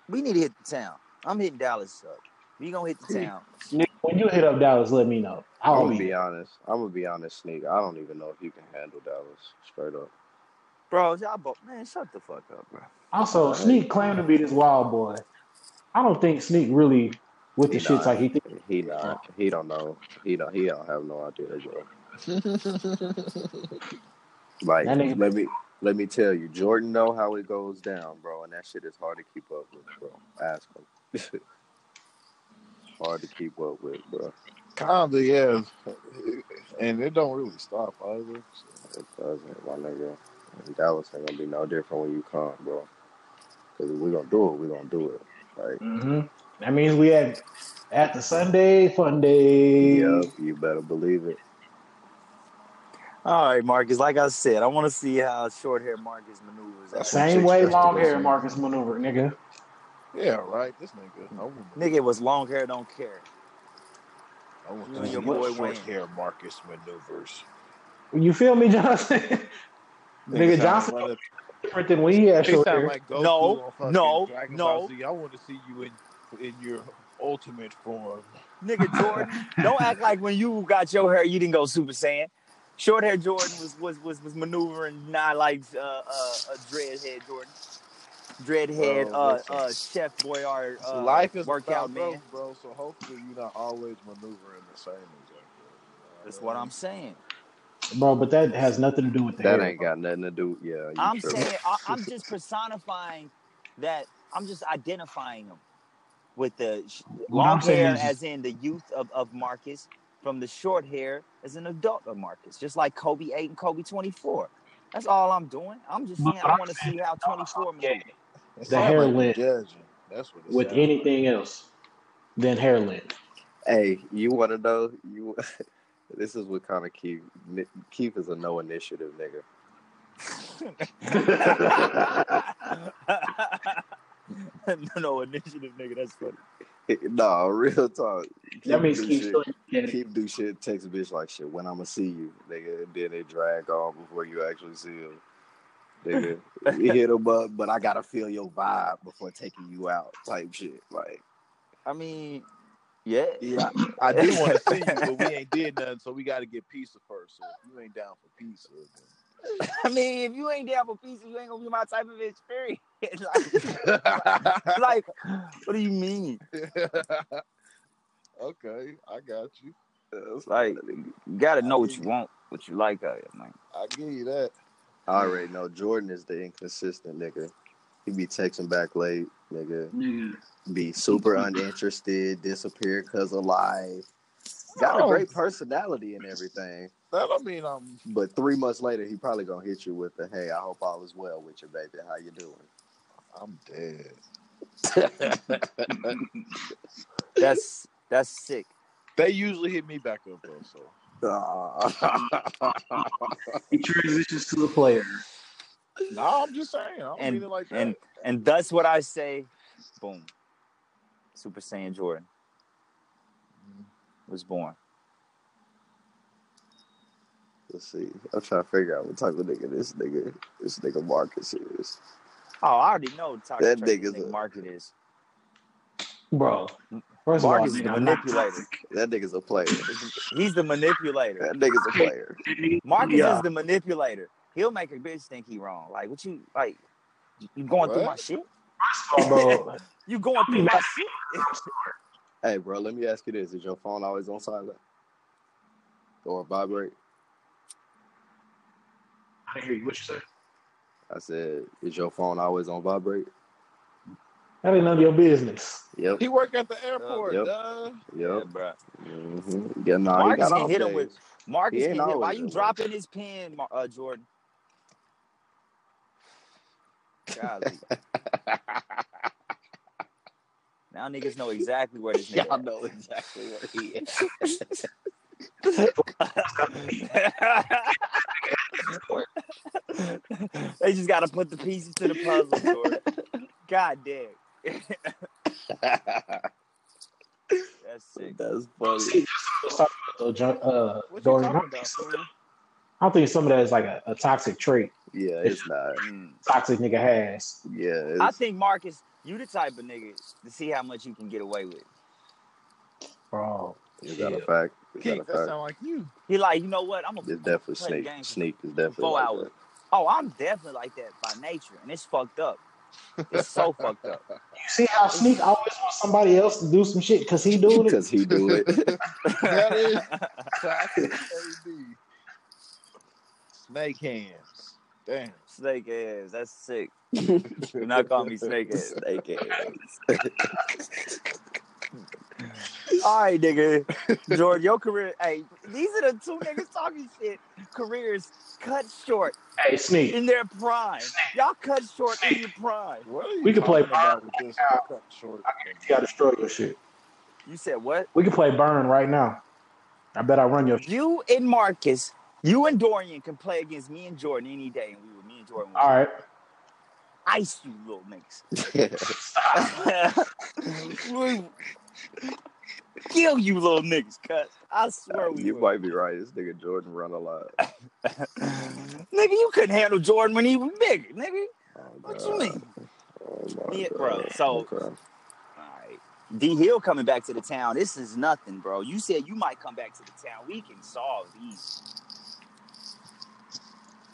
we need to hit the town. I'm hitting Dallas up. We gonna hit the town. Nick, when you hit up Dallas, let me know. I'm I'll gonna be be honest. I'm gonna be honest, Sneak. I don't even know if you can handle Dallas straight up. Bro, y'all both man, shut the fuck up, bro. Also, Sneak claimed to be this wild boy. I don't think Sneak really with the He shits like he think. He not. He don't know. He don't. He don't have no idea, bro. *laughs* Like, That nigga- let me let me tell you, Jordan know how it goes down, bro, and that shit is hard to keep up with, bro. Ask him. *laughs* hard to keep up with, bro. Kinda, yeah. And it don't really stop either. So. It doesn't, my nigga. And Dallas ain't gonna be no different when you come, bro. Cause if we gonna do it, we're gonna do it. Like, hmm That means we had at the Sunday fun day. yeah, you better believe it. All right, Marcus. Like I said, I want to see how short hair Marcus maneuvers. That's Same way long hair. Marcus maneuver, nigga. Yeah, right. This nigga. I want, Nigga was long hair, don't care. I want to see your what boy short Wayne. hair Marcus maneuvers. You feel me, Johnson? *laughs* Nigga, Johnson like- different than we actually. Sound like Goku No, no, Dragon no. Ball Z. I want to see you in in your ultimate form. Nigga Jordan, *laughs* don't act like when you got your hair, you didn't go Super Saiyan. Short hair Jordan was was was, was maneuvering not like uh, uh, a dreadhead Jordan. Dreadhead, Bro, uh, uh, Chef Boyard, uh, Life is workout about man. growth, bro. So hopefully you're not always maneuvering the same exact way. That's what I'm saying. Bro, but that has nothing to do with the That hair. ain't got nothing to do. Yeah, I'm tripping. saying I, I'm just personifying that. I'm just identifying him with the sh- What long I'm saying hair, is- as in the youth of, of Marcus, from the short hair as an adult of Marcus, just like Kobe 8 and Kobe 24. That's all I'm doing. I'm just saying I want to see how 24 Yeah. moves. *laughs* The hair like you length judging. That's what it with sound anything else than hair length. Hey, you want to know? You. This is what kind of Keith. Ni- Keith is a no initiative nigga. no, *laughs* no initiative, nigga. That's funny. *laughs* no, real talk. That Keith means do Keith shit. still get. Keith do shit. Text a bitch like shit. When I'ma see you, nigga. And then they drag on before you actually see him. Nigga, we hit him up, but I gotta feel your vibe before taking you out. Type shit. Like, I mean, yeah. Yeah, I do want to see you, but we ain't did nothing, so we got to get pizza first. So if you ain't down for pizza, then... I mean, if you ain't down for pizza, you ain't gonna be my type of experience. *laughs* like, *laughs* like, what do you mean? *laughs* okay, I got you. It's like you gotta know what you want, what you like out of it, man. I give you that. I already know Jordan is the inconsistent nigga. He be texting back late, nigga. Nigga. Be super uninterested, disappear cause of life. Got a Oh. great personality and everything. That don't mean I'm. But three months later, he probably gonna hit you with the, "Hey, I hope all is well with you, baby. How you doing?" I'm dead. *laughs* That's that's sick. They usually hit me back up though. So *laughs* He transitions to the player. No, I'm just saying. I don't And- mean it like that. And and that's what I say. Boom. Super Saiyan Jordan was born. Let's see. I'm trying to figure out what type of nigga this nigga, this nigga Marcus is. Oh, I already know the type That of nigga's nigga a- market is. bro. First Marcus is the manipulator. That nigga's a player. He's the manipulator. That nigga's a player. *laughs* Marcus yeah. is the manipulator. He'll make a bitch think he wrong. Like what you like? You going what? through my shit? bro. you going through my shit? *laughs* hey, bro. Let me ask you this: Is your phone always on silent or vibrate? I hear you. What you say? I said, is your phone always on vibrate? That ain't none of your business. Yep. He work at the airport. Yep. Duh. Yep. Yeah, bro. Mm-hmm. Yeah, nah, Marcus can hit days. him with. Marcus can hit. Why you dropping his pen, uh, Jordan? Golly. *laughs* now niggas know exactly where this nigga. Y'all know exactly where he *laughs* is. they just got to put the pieces to the puzzle, Jordan. God damn. *laughs* That's sick. That's funny. Uh, Dorian, I, think I think some of that is like a, a toxic trait. Yeah, it's not. Mm. Toxic nigga has. Yeah. I think Marcus, you the type of nigga to see how much you can get away with. Bro. Is that a fact? Is that, a sound like you. He like, you know what? I'm gonna it's definitely Sneak. Sneak is definitely four like hours. That. Oh, I'm definitely like that by nature, and it's fucked up. It's so *laughs* fucked up. You see how Sneak always wants somebody else to do some shit because *laughs* he do it. Because he do it. that is classic Snake hands. Damn. Snake hands. That's sick. *laughs* Do not call me snake hands. Snake hands. *laughs* All right, nigga. Jordan, your career. Hey, these are the two niggas talking shit. Careers cut short. Hey, Sneak. In their prime. Y'all cut short in your prime. We can play Burn with this cut short. I guarantee I destroy your shit. You said what? We can play Burn right now. I bet I run your You and Marcus, you and Dorian can play against me and Jordan any day, and we were me and Jordan. All right. Ice you little niggas. *laughs* *laughs* kill you little niggas, cuz. I swear we You would. might be right. This nigga Jordan run a lot. *laughs* nigga, you couldn't handle Jordan when he was big, nigga. Oh, what you mean? Oh, yeah, bro. So oh, okay. all right. D Hill coming back to the town. This is nothing, bro. You said you might come back to the town. We can solve these.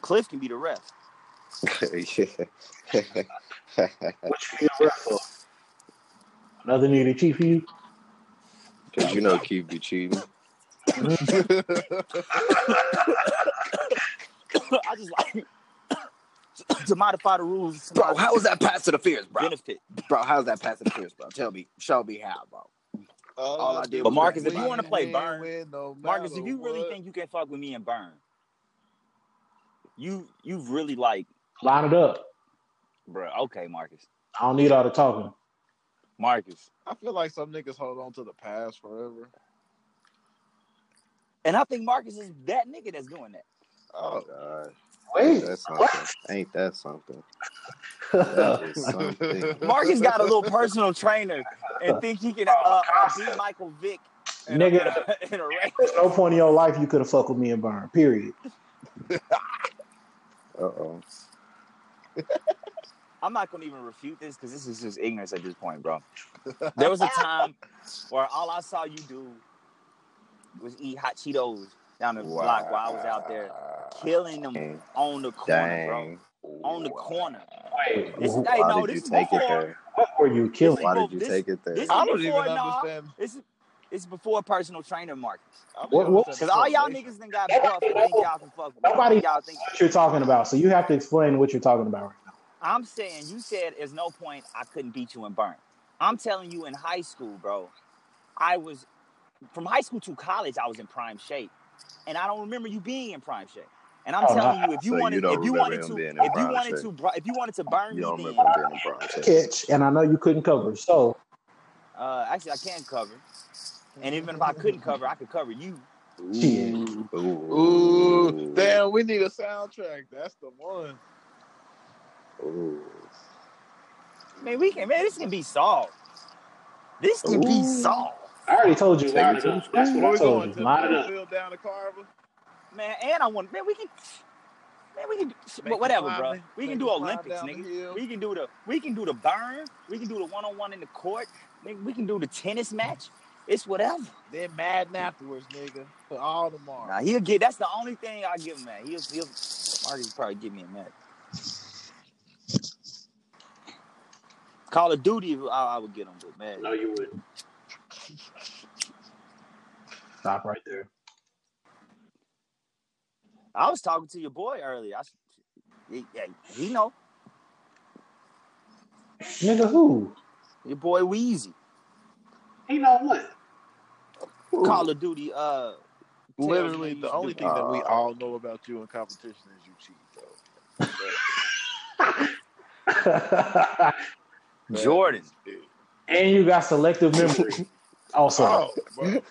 Cliff can be the ref. *laughs* what you be the ref for? Another nigga chief for you? Because you know Keith be cheating. *laughs* I just like *coughs* to modify the rules. Bro, how was that pass interference, bro? Benefit. Bro, how's that pass interference, bro? Tell me. Show me how, bro. Uh, All I did but Marcus, if you want to play Burn, no Marcus, if you what. really think you can fuck with me and Burn, you you really like line it up, bro. Okay, Marcus. I don't need all the talking. Marcus. I feel like some niggas hold on to the past forever. And I think Marcus is that nigga that's doing that. Oh god. Wait, that's something. Ain't that something? That *laughs* something. Marcus got a little *laughs* personal trainer and think he can uh, uh, beat Michael Vick. In nigga, a, in a race. There's no point in your life you could have fucked with me and Burn. Period. Uh oh. *laughs* I'm not gonna even refute this because this is just ignorance at this point, bro. There was a time where all I saw you do was eat hot Cheetos down the wow. block while I was out there killing them on the corner, Dang. bro. On the corner. Wait, this, why hey, no, did you take before, it there? What were you killing? Why did you this, take it there? I don't even understand. This, it's before personal trainer Marcus. Because all y'all niggas then got buff and think y'all can fuck with Nobody y'all think what you're talking about. So you have to explain what you're talking about right now. I'm saying you said there's no point I couldn't beat you in burn. I'm telling you in high school, bro, I was from high school to college, I was in prime shape. And I don't remember you being in prime shape. And I'm oh, telling you, if you so wanted, you if you wanted to, if you wanted shape. to, if you wanted to burn you me, then catch. And I know you couldn't cover, so uh, actually, I can cover. And even if I couldn't cover, I could cover you. Ooh. Ooh. Ooh. Damn, we need a soundtrack. That's the one. Ooh. Man, we can man, this can be solved. This can Ooh. be solved. I already told you. Line it up. That's what I told you. Line it up. Down the Carver. Man, and I want man, we can man, we can Make whatever, bro. We can do Olympics, nigga. We can do the we can do the burn. We can do the one on one in the court. nigga, we can do the tennis match. It's whatever. Then Madden afterwards, nigga. For all tomorrow. Nah, he'll get. That's the only thing I give him. Man, he'll. he'll Marcus probably give me a match. Call of Duty, I, I would get him, but man, No, you wouldn't. Stop right there. I was talking to your boy earlier. I, he, he know Nigga, who? your boy Weezy. He know what? Call of Duty. Uh, Literally, the only do- thing that we Uh, all know about you in competition is you cheat, *laughs* bro. Jordan, *laughs* and you got selective memory. Also, Oh, bro.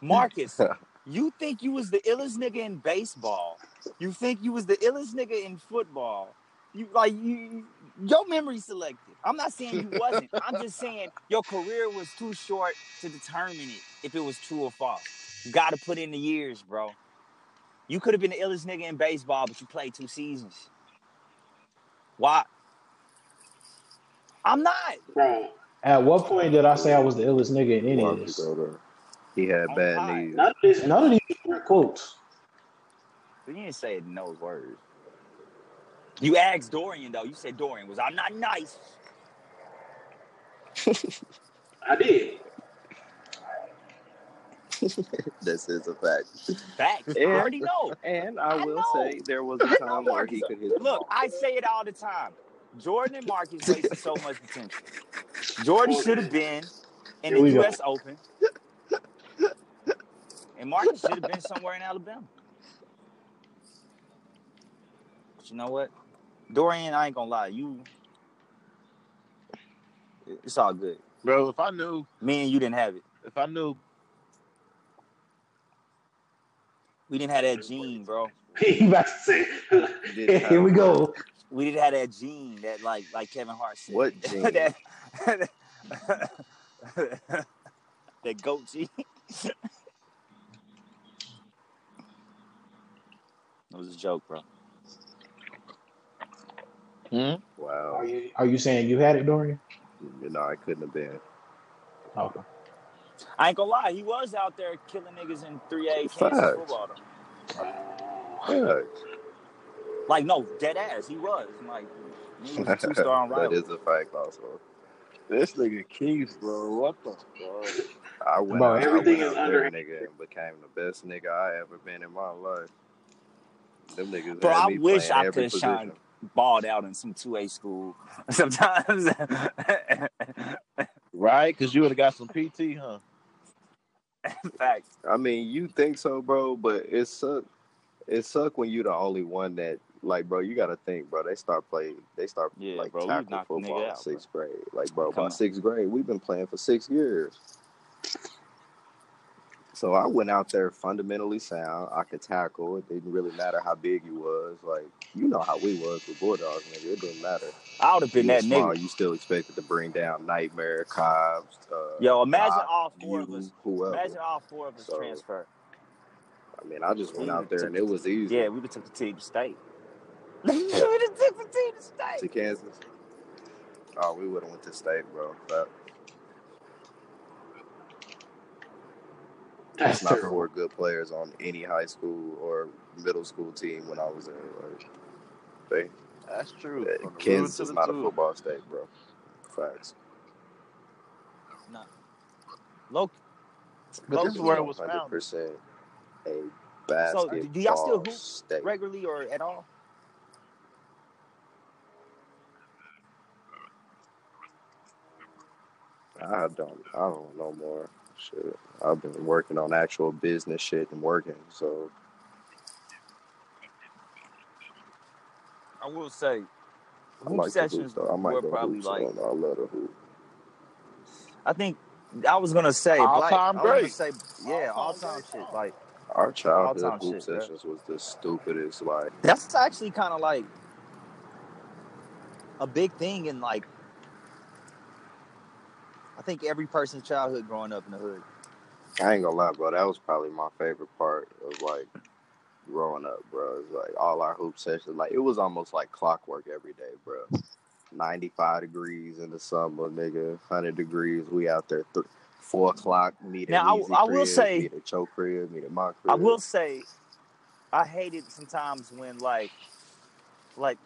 Marcus, *laughs* you think you was the illest nigga in baseball? You think you was the illest nigga in football? You like you your memory selective. I'm not saying you *laughs* wasn't. I'm just saying your career was too short to determine it if it was true or false. You got to put in the years, bro. You could have been the illest nigga in baseball, but you played two seasons. Why? I'm not. bro. At what point did I say I was the illest nigga in any of this? He had bad hi. knees. None of this, none of these were quotes. You didn't say it in those words. You asked Dorian though. You said Dorian was I'm not nice? I did. *laughs* this is a fact. Facts. I already know. And I I will know. say there was *laughs* a time where he could hit the Look, ball. I say it all the time. Jordan and Marcus wasted *laughs* so much potential. Jordan should have been in Here we the go. U.S. Open, and Marcus should have been somewhere in Alabama. But you know what, Dorian, I ain't gonna lie, you. It's all good. bro, if I knew, Me and you didn't have it. if I knew, We didn't have that gene, bro. *laughs* he about to say, *laughs* here we go. We didn't have that gene that, like, like Kevin Hart said. What *laughs* gene? that, that goat gene. It was a joke, bro. Hmm? Wow. Are you are you saying you had it, Dorian? You know, I couldn't have been. Okay. I ain't gonna lie, he was out there killing niggas in 3A Kansas Facts. football. though. Like, no, dead ass, he was. Like, he was a two star on *laughs* that a fact also. this nigga Keith, bro, what the fuck? I went, Bro, out, everything I is went out under- there, nigga, and became the best nigga I ever been in my life. Them niggas Bro, had I wish I every could shine. Position. Balled out in some 2A school *laughs* sometimes. Right? Because you would have got some PT, huh? Facts. I mean, you think so, bro, but it suck. It suck when you're the only one that like, bro. You got to think, bro. They start playing. They start Yeah, like bro, we tackle knocked the nigga football in out, sixth grade. Like, bro, Come by on. sixth grade, we've been playing for six years. So I went out there fundamentally sound. I could tackle. It didn't really matter how big you was. Like, you know how we was with Bulldogs, nigga. It didn't matter. I would have been You that small, nigga. You still expected to bring down Nightmare, Cobbs. Uh, Yo, imagine all four of you, us. whoever. Imagine all four of us So, transfer. I mean, I just went We out there and it was easy. Yeah, we took the team to state. *laughs* we took the team to state. to. Kansas. Oh, we would have went to state, bro. But That's it's not terrible. four good players on any high school or middle school team when I was there. Like, they, That's true. uh, From Kansas is to the not a football state, bro. Facts. No, low, But this is where it was Hundred founded. percent a So, do y'all still hoop state. regularly or at all? I don't. I don't know more. Shit, I've been working on actual business shit and working. So I will say, I hoop like to hoop, sessions. I might were probably hoop. So like, I love to hoop. I think I was gonna say, All-time black, I was great. say, yeah, all All-time time shit. Like Our childhood All-time hoop shit, bro. sessions was the stupidest. Like, that's actually kind of like a big thing in like I think every person's childhood growing up in the hood. I ain't gonna lie, bro. That was probably my favorite part of like growing up, bro. It's like all our hoop sessions. Like it was almost like clockwork every day, bro. 95 degrees in the summer, nigga. 100 degrees. We out there th- four o'clock. Meet Now, I- I Easy will say- meet at crib, meet at my crib. I will say, I hated sometimes when like, like,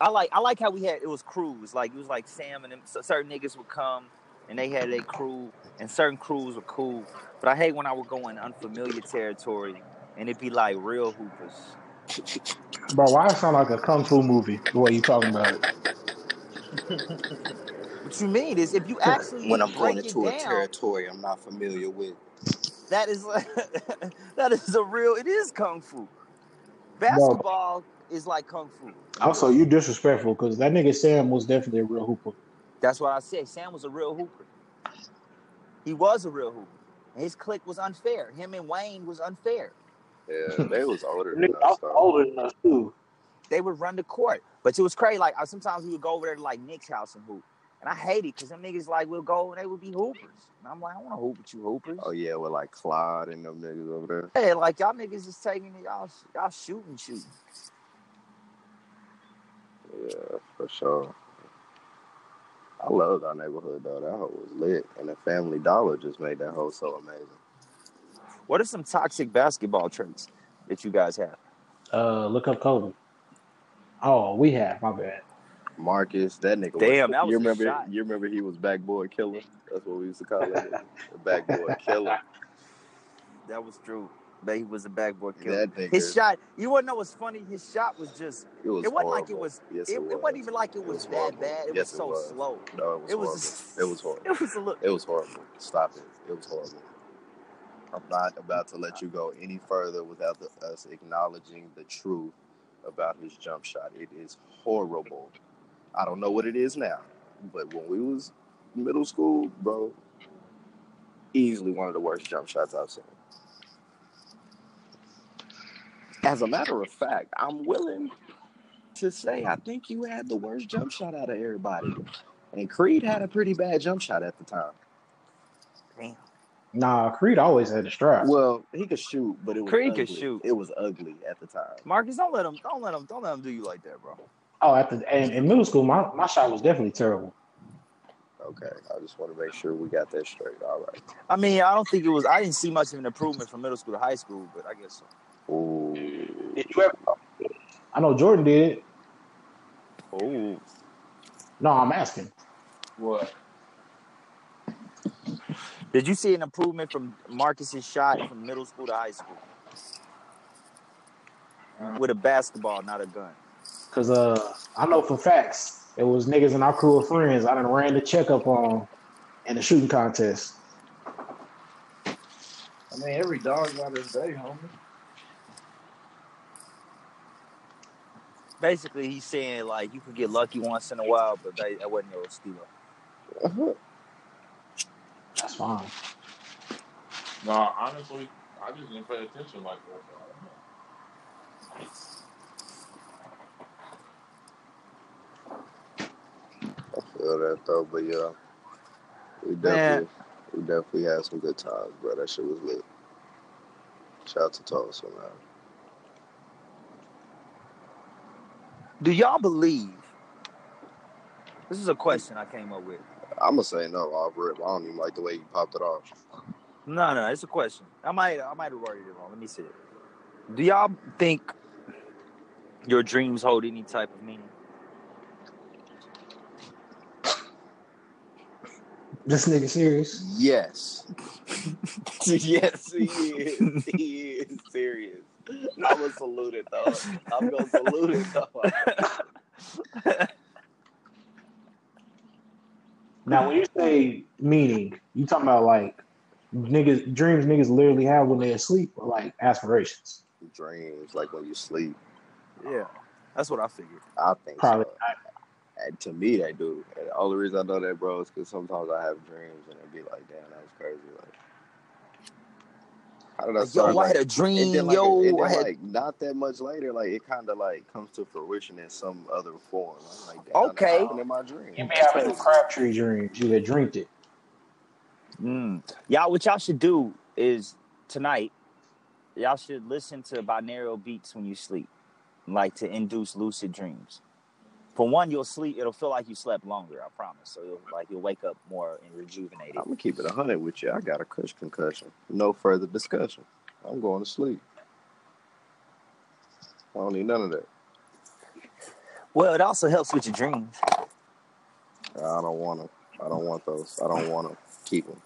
I like I like how we had it was crews like it was like Sam and them, so certain niggas would come and they had a crew and certain crews were cool, but I hate when I would go in unfamiliar territory and it'd be like real hoopers. Bro, why it sound like a kung fu movie? The way you talking about it. What you mean is if you actually when I'm going it into a territory I'm not familiar with. that is *laughs* that is a real it is kung fu. Basketball is like kung fu. Also, you disrespectful because that nigga Sam was definitely a real hooper. That's what I said. Sam was a real hooper. He was a real hooper. His clique was unfair. Him and Wayne was unfair. Yeah, they was older than Nigga us. though. older than us too. They would run the court, but it was crazy. Like I, sometimes we would go over there to like Nick's house and hoop, and I hate it because them niggas like we'll go and they would be hoopers, and I'm like, I want to hoop with you hoopers. Oh yeah, with like Clyde and them niggas over there. Hey, like y'all niggas is taking it, y'all y'all shooting, shooting. Yeah, for sure. I loved our neighborhood though. That hoe was lit, and the Family Dollar just made that hoe so amazing. What are some toxic basketball traits that you guys have? Uh, look up Kobe. Oh, we have. My bad. Marcus, that nigga. Damn, was, that was you a remember? shot. You remember he was backboard killer. That's what we used to call him, the *laughs* backboard killer. That was true. That he was a backboard killer. His shot, you wanna know what's funny? His shot was just it was it wasn't like it was Yes, it, it, it was. wasn't even like it It was, was that horrible. bad. It Yes, was so it was. slow. No, it was, It horrible. It was *laughs* horrible. It was a little It was horrible. Stop it. It was horrible. I'm not about to let you go any further without the, us acknowledging the truth about his jump shot. It is horrible. I don't know what it is now, but when we was middle school, bro, easily one of the worst jump shots I've seen. As a matter of fact, I'm willing to say I think you had the worst jump shot out of everybody. And Creed had a pretty bad jump shot at the time. Damn. Nah, Creed always had a strap. Well, he could shoot, but it was Creed could ugly. shoot. It was ugly at the time. Marcus, don't let him don't let him don't let him do you like that, bro. Oh, at the and in middle school, my, my shot was definitely terrible. Okay, I just want to make sure we got that straight. All right. I mean, I don't think it was I didn't see much of an improvement from middle school to high school, but I guess so. Ooh. Did you ever? I know Jordan did. Oh. No, I'm asking. What? Did you see an improvement from Marcus's shot from middle school to high school? With a basketball, not a gun. Cause uh, I know for facts it was niggas in our crew of friends I done ran the checkup on in the shooting contest. I mean, every dog got his day, homie. Basically, he's saying like you could get lucky once in a while, but that, that wasn't your steal. *laughs* That's fine. No, honestly, I just didn't pay attention like that. I feel that though, but yeah, we Man. definitely, we definitely had some good times, bro. That shit was lit. Shout out to Tulsa, man. Do y'all believe? This is a question I came up with. I'm gonna say no off. I don't even like the way you popped it off. No, no, it's a question. I might, I might have worded it wrong. Let me see it. Do y'all think your dreams hold any type of meaning? This nigga serious? Yes. *laughs* *laughs* yes, he is. *laughs* He is serious. I'm gonna salute it though. I'm gonna salute it though. *laughs* Now, when you say meaning, you talking about like niggas dreams niggas literally have when they're asleep, or like aspirations. Dreams, like when you sleep. Yeah, that's what I figured. I think Probably. so. And to me, they do. And the only reason I know that, bro, is because sometimes I have dreams and it'd be like, damn, that was crazy. Like, how did I Like, start? yo, I had a dream. then, like, yo, then, I had. like, not that much later, like, it kind of like comes to fruition in some other form. I'm like, Okay. in my dream. You be having them Crabtree dreams. You had dreamed it. Mm. Y'all, what y'all should do is tonight, y'all should listen to binaural beats when you sleep, like to induce lucid dreams. For one, you'll sleep. It'll feel like you slept longer. I promise. So you'll like you'll wake up more and rejuvenated. I'm gonna keep it hundred with you. I got a cush concussion. No further discussion. I'm going to sleep. I don't need none of that. Well, it also helps with your dreams. I don't want them. I don't want those. I don't want to keep them.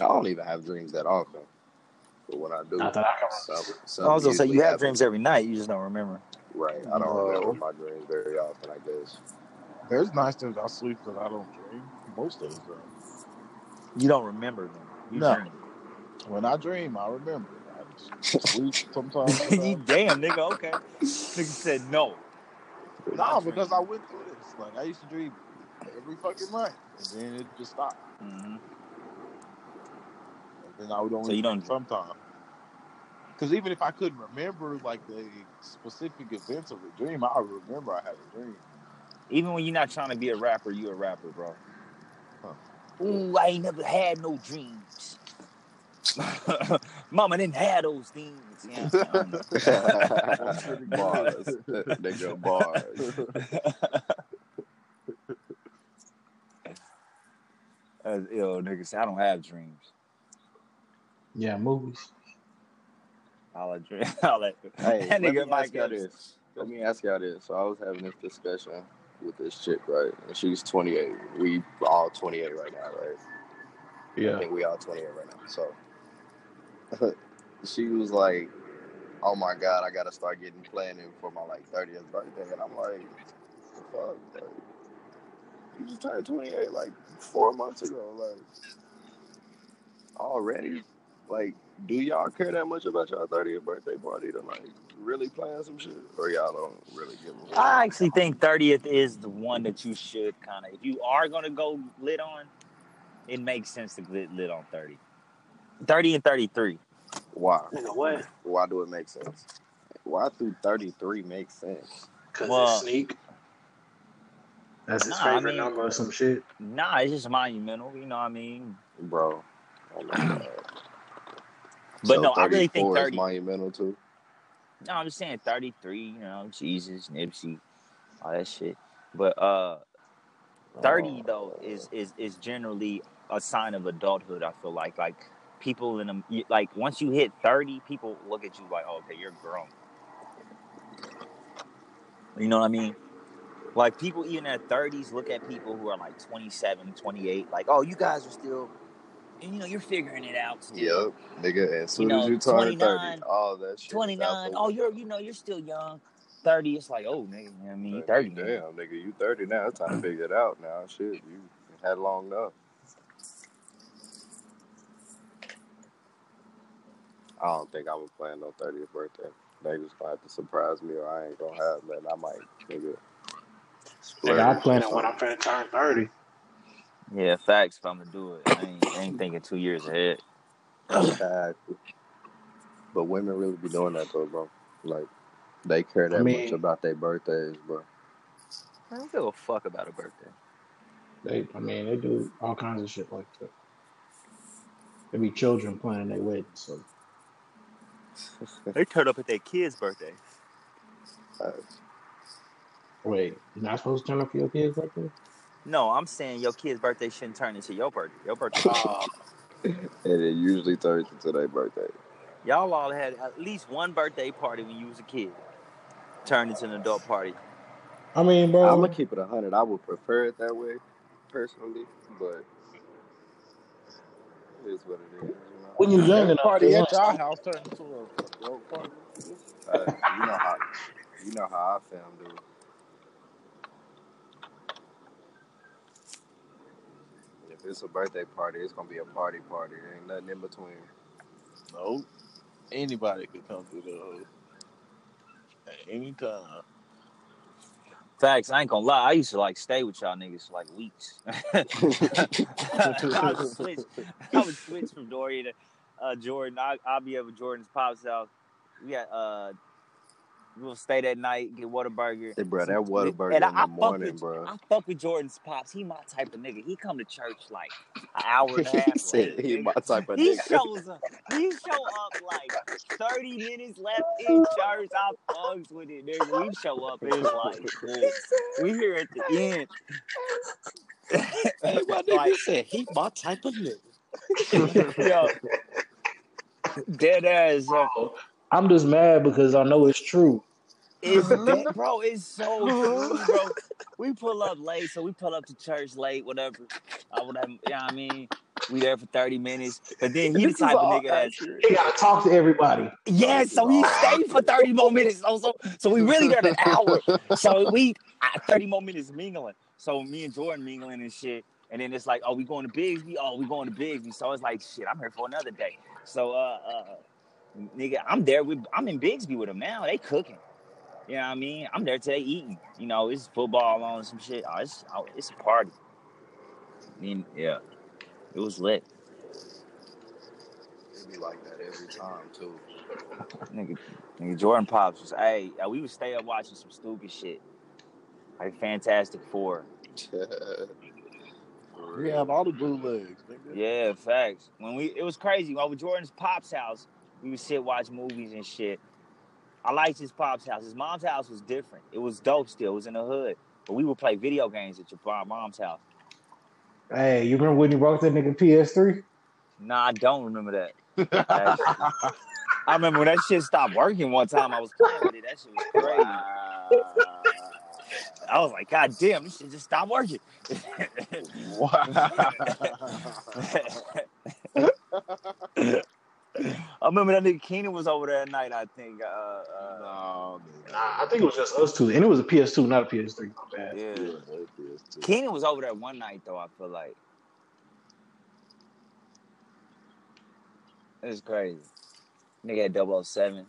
I don't even have dreams that often. But when I do, Not that I can some, some I was gonna say you have happen. dreams every night. You just don't remember. Right. I don't No. remember my dreams very often. I guess. There's nights that I sleep that I don't dream. Most of the time. You don't remember them. You No. dream. When I dream, I remember. I *laughs* sleep sometimes. *laughs* you damn nigga. Okay. Nigga said no. No, because I went through this. Like I used to dream every fucking night, and then it just stopped. hmm And then I would only So you dream don't- sometimes. Because even if I couldn't remember like the specific events of the dream, I remember I had a dream. Even when you're not trying to be a rapper, you're a rapper, bro. Huh. Ooh, I ain't never had no dreams. *laughs* Mama didn't have those things. Yeah, I don't know. *laughs* bars. *laughs* Nigga bars. Uh, yo, nigga, I don't have dreams. Yeah, movies. *laughs* All I dream, all I, Hey, that let nigga me Mike ask y'all Epps. this. Let me ask y'all this. So I was having this discussion with this chick, right? And she's 28. We all 28 right now, right? Yeah. I think we all 28 right now. So *laughs* she was like, "Oh my god, I gotta start getting planning for my like 30th birthday," and I'm like, "The "Fuck, like, you just turned 28 like four months ago, like already." Like, do y'all care that much about y'all 30th birthday party to like really plan some shit, or y'all don't really give a fuck? I actually think 30th is the one that you should kind of, if you are going to go lit on, it makes sense to lit, lit on 30. 30 and 33. Why? Nigga, what? Why do it make sense? Why do 33 make sense? Because Well- it's sneak. That's his Nah, I favorite mean- number or some shit. Nah, it's just monumental. You know what I mean? Bro. Oh my god. But So no, I really think 34 is 30. monumental too. No, I'm just saying 33, you know, Jesus, Nipsey, all that shit. But uh 30 Oh. though is is is generally a sign of adulthood, I feel like. Like people in them like once you hit 30, people look at you like, oh, okay, you're grown. You know what I mean? Like people even at 30s look at people who are like 27, 28, like, oh, you guys are still you know, you're figuring it out. still. Yep, nigga. As soon know, as you turn 29, 30, all that shit. 29. Oh, you're you know, you're still young. 30, it's like, oh nigga, you know what I mean, you Like, 30 Damn, man. nigga, you 30 now. It's time to figure it out now. Shit, you had long enough. I don't think I'm gonna plan no 30th birthday. They just gonna have to surprise me, or I ain't gonna have nothing. I might, nigga. splurge Nigga, I plan it when I'm something. finna turn 30. Yeah, facts if I'm gonna do it. I ain't, I ain't thinking two years ahead. But women really be doing that though, bro. Like they care that I mean- much about their birthdays, bro. I don't give a fuck about a birthday. They, I mean, they do all kinds of shit like that. There be children planning their wedding, so They turn up at their kid's birthday. wait, you're not supposed to turn up for your kid's birthday? No, I'm saying your kid's birthday shouldn't turn into your birthday. Your birthday. *laughs* Oh, and it usually turns into their birthday. Y'all all had at least one birthday party when you was a kid. Turned into an adult party. I mean, bro, I'm gonna keep it hundred. I would prefer it that way, personally, but it is what it is. When you're young Every enough, party at your house turned into a adult party. Uh, you know *laughs* how you know how I fam do. It's a birthday party, it's gonna be a party party. There ain't nothing in between. No, anybody could come through the hood at any time. Facts, I ain't gonna lie. I used to like stay with y'all niggas for like weeks. *laughs* I would switch. I would switch from Dorian to uh, Jordan. I, I'll be over Jordan's pop's house. We had uh, We'll stay that night, get Whataburger. Hey, bro, that Whataburger And in the I, I fuck morning, with, bro. I fuck with Jordan's pops. He my type of nigga. He come to church like an *laughs* hour and a half. he said he nigga. my type of He nigga. *laughs* shows up. He show up like thirty minutes left in church. I fucks with it, nigga. We show up. It's like *laughs* man, we here at the end. Hey, my nigga Like- said he my type of nigga. Yo, dead ass. uh, I'm just mad because I know it's true. It's *laughs* that, bro. It's so true, bro. We pull up late, so we pull up to church late, whatever. I would have, you know what I mean? We there for thirty minutes, but then he the This is type of nigga that accurate. You gotta talk to everybody. Yeah, so he stayed for 30 more minutes. So, so, so we really got an hour. So we uh, 30 more minutes mingling. So me and Jordan mingling and shit. And then it's like, oh, we going to Bixby? Oh, we going to Bixby. So it's like, shit, I'm here for another day. So uh uh nigga, I'm there with I'm in Bixby with them now. They cooking. You know what I mean? I'm there today eating. You know, it's football on some shit. Oh, it's oh, it's a party. I mean, yeah. It was lit. It would be like that every time too. Nigga, nigga Jordan Pops was, hey, uh, we would stay up watching some stupid shit. Like Fantastic Four. *laughs* We have all the bootlegs, nigga. Yeah, facts. When we it was crazy. While with Jordan's Pops house, we would sit watch movies and shit. I liked his Pops house. His mom's house was different. It was dope still. It was in the hood. But we would play video games at your mom- mom's house. Hey, you remember when you brought that nigga PS3? Nah, I don't remember that. That *laughs* I remember when that shit stopped working one time. I was playing with it. That shit was crazy. I was like, God damn, this shit just stopped working. *laughs* *laughs* *laughs* I remember that nigga Keenan was over there at night, I think. Uh, uh, no, nigga. Nah, I think it was just us two, and it was a PS2, not a PS3. My bad. yeah. Yeah, that is too. Keenan was over there one night, though, I feel like. It was crazy. Nigga had 007.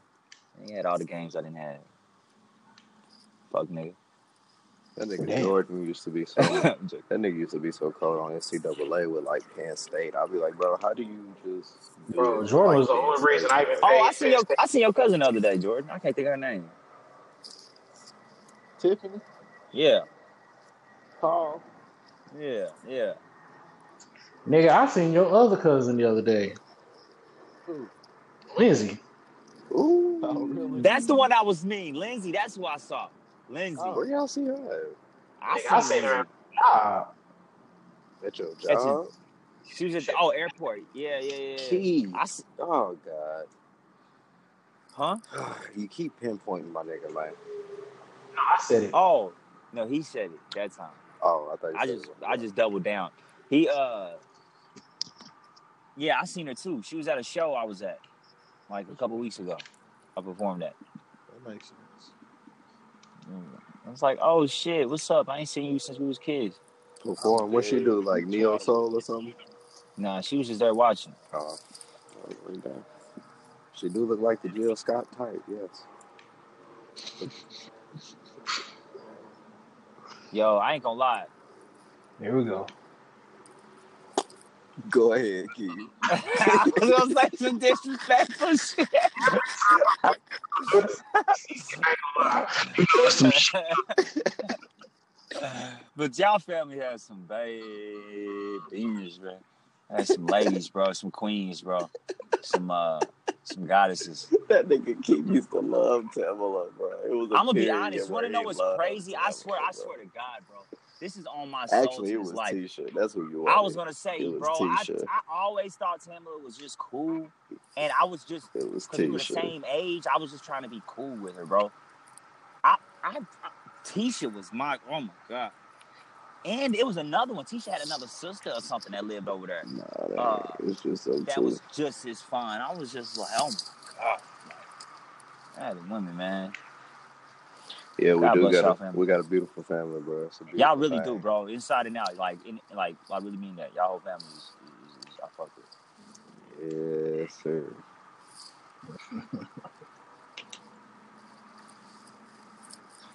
He had all the games I didn't have. Fuck nigga. That nigga Damn. Jordan used to be so. *laughs* that nigga used to be so cold on NCAA with like Penn State. I'd be like, bro, how do you just? do Bro, Jordan like was the only State, reason I even? Oh, I seen your I seen your cousin the other day, Jordan. I can't think of her name. Tiffany, Yeah, Paul. yeah, yeah. Nigga, I seen your other cousin the other day. Who? Lindsay. Ooh, Oh, really? That's the one I was mean. Lindsay, that's who I saw. Lindsay. Oh. where y'all see her? at? I, Nigga, I seen her Lindsay. Nah. At your At your- job? She was at the oh airport. Yeah, yeah, yeah. yeah. Key. I s- Oh God. huh? *sighs* You keep pinpointing my nigga, man. No, I said it. Oh no, he said it that time. Oh, I thought you I said just it. I just doubled down. He uh yeah, I seen her too. She was at a show I was at like a couple weeks ago. I performed at. That makes sense. I was like, oh shit, what's up? I ain't seen you since we was kids. perform. What she do? Like neo soul or something? Nah, she was just there watching. Oh, oh. She do look like the Jill Scott type. Yes. Yo, I ain't gonna lie. There we go. Go ahead, Key. *laughs* *laughs* I was gonna say some disrespectful shit. You know, some shit. but y'all family has some babies, man. Has some ladies, bro. Some queens, bro. Some uh, some goddesses. that nigga Key used to love Tamala, bro. It was. i I'm gonna be honest. You wanna know what's crazy? I swear, I swear to God, bro. This is on my soul. Actually, it was life. T-shirt. That's who you are. I was gonna say, bro. I. I always thought Tamala was just cool, and I was just It was because we were the same age. I was just trying to be cool with her, bro. I, I, I Tisha was my oh my god, and it was another one. Tisha had another sister or something that lived over there. Nah, that Uh, was just so That true. was just as fun. I was just like, oh my god, like, that women, man. Yeah, we God do got a, we got a beautiful family, bro. Beautiful Y'all really thing. do, bro. Inside and out, like, in, like, I really mean that. Y'all whole family is, is, is I fuck with. Yes, sir.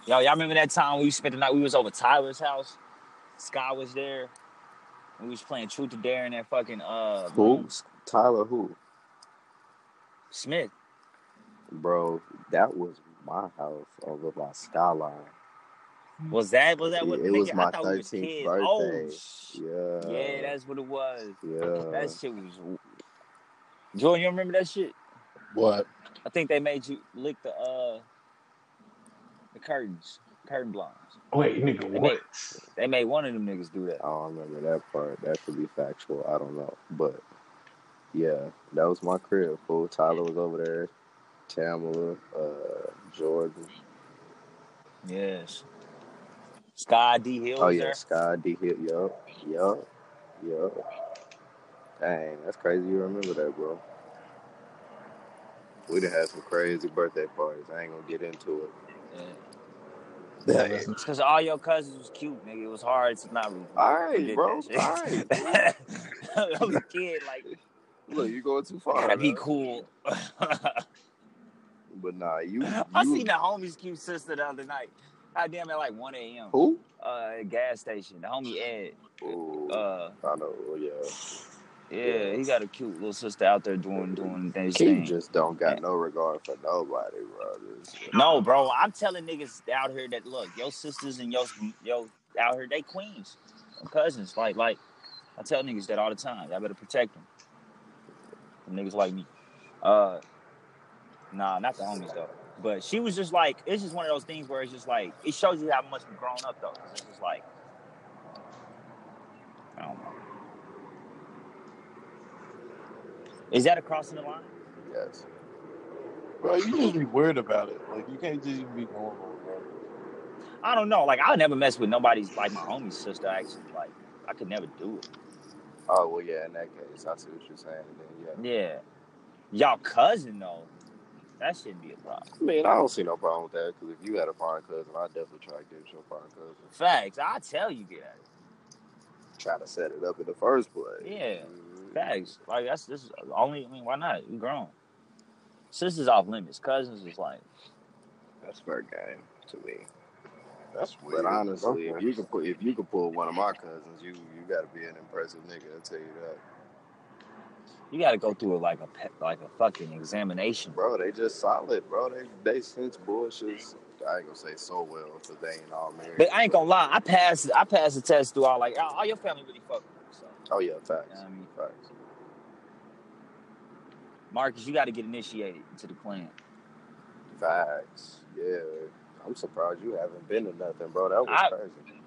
Yo, y'all remember that time we spent the night? We was over Tyler's house. Sky was there. We was playing Truth or Dare in that fucking uh Who? room. Tyler, who? Smith. Bro, that was my house over my skyline. Was that was that what it nigga, was my I thought we 13th birthday. Oh Yeah. yeah, that's what it was. yeah. That shit was Jordan, you remember that shit? What? I think they made you lick the uh the curtains, curtain blinds. Wait, nigga, They what? made, they made one of them niggas do that. I don't remember that part. That could be factual. I don't know. But yeah, that was my crib. Fool. Tyler was over there. Tamala, uh, Jordan. Yes. Sky D Hill Oh yeah, there. Sky D Hill. Yup, yup, yup. Dang, that's crazy. You remember that, bro? We done had some crazy birthday parties. I ain't gonna get into it. Yeah. Because all your cousins was cute, nigga. It was hard to not All right, bro. All shit. *laughs* I was a kid, like, Look, you're going too *laughs* far. gotta be cool. *laughs* But nah, you. *laughs* I seen the homie's cute sister the other night. God damn, it, like 1 a.m. who? Uh, at a gas station. The homie Ed. Ooh, Uh, I know. Yeah. yeah, he got a cute little sister out there doing doing things. He thing. just don't got no regard for nobody, bro. Just- No, bro, I'm telling niggas out here that look, your sisters and your yo out here, they queens, cousins. Like, like I tell niggas that all the time. Y'all better protect them. From niggas like me. Uh, nah, not the homies though. But she was just like, it's just one of those things where it's just like, it shows you how much we've grown up though. It's just like, I don't know. Is that a crossing the line? Yes. Bro, you just be weird about it. Like you can't just be normal, bro. I don't know. Like I never mess with nobody's like my homie's sister. Actually, like I could never do it. Oh well, yeah. In that case, I see what you're saying. Then yeah. Yeah, y'all cousin though, that shouldn't be a problem. I mean, I don't see no problem with that because if you had a foreign cousin, I definitely try to get your foreign cousin. Facts. I tell you, get at it. Try to set it up in the first place. Yeah. Mhm. Facts. Like that's this is only. I mean, why not? You grown. Sisters off limits. Cousins is like. That's fair game to me. That's weird. But honestly, if you can put if you can pull one of my cousins, you you got to be an impressive nigga. I'll tell you that, You got to go through a, like a like a fucking examination. bro. They just solid, bro. They they sense bullshits. I ain't gonna say so well because they ain't all married. But I ain't gonna lie. I passed. I passed the test through all like all, your family really fuck with you. So Oh yeah, facts, you know I mean, facts. Marcus, you got to get initiated into the plan. Facts. Yeah. I'm surprised you haven't been to nothing, bro. That was I- crazy.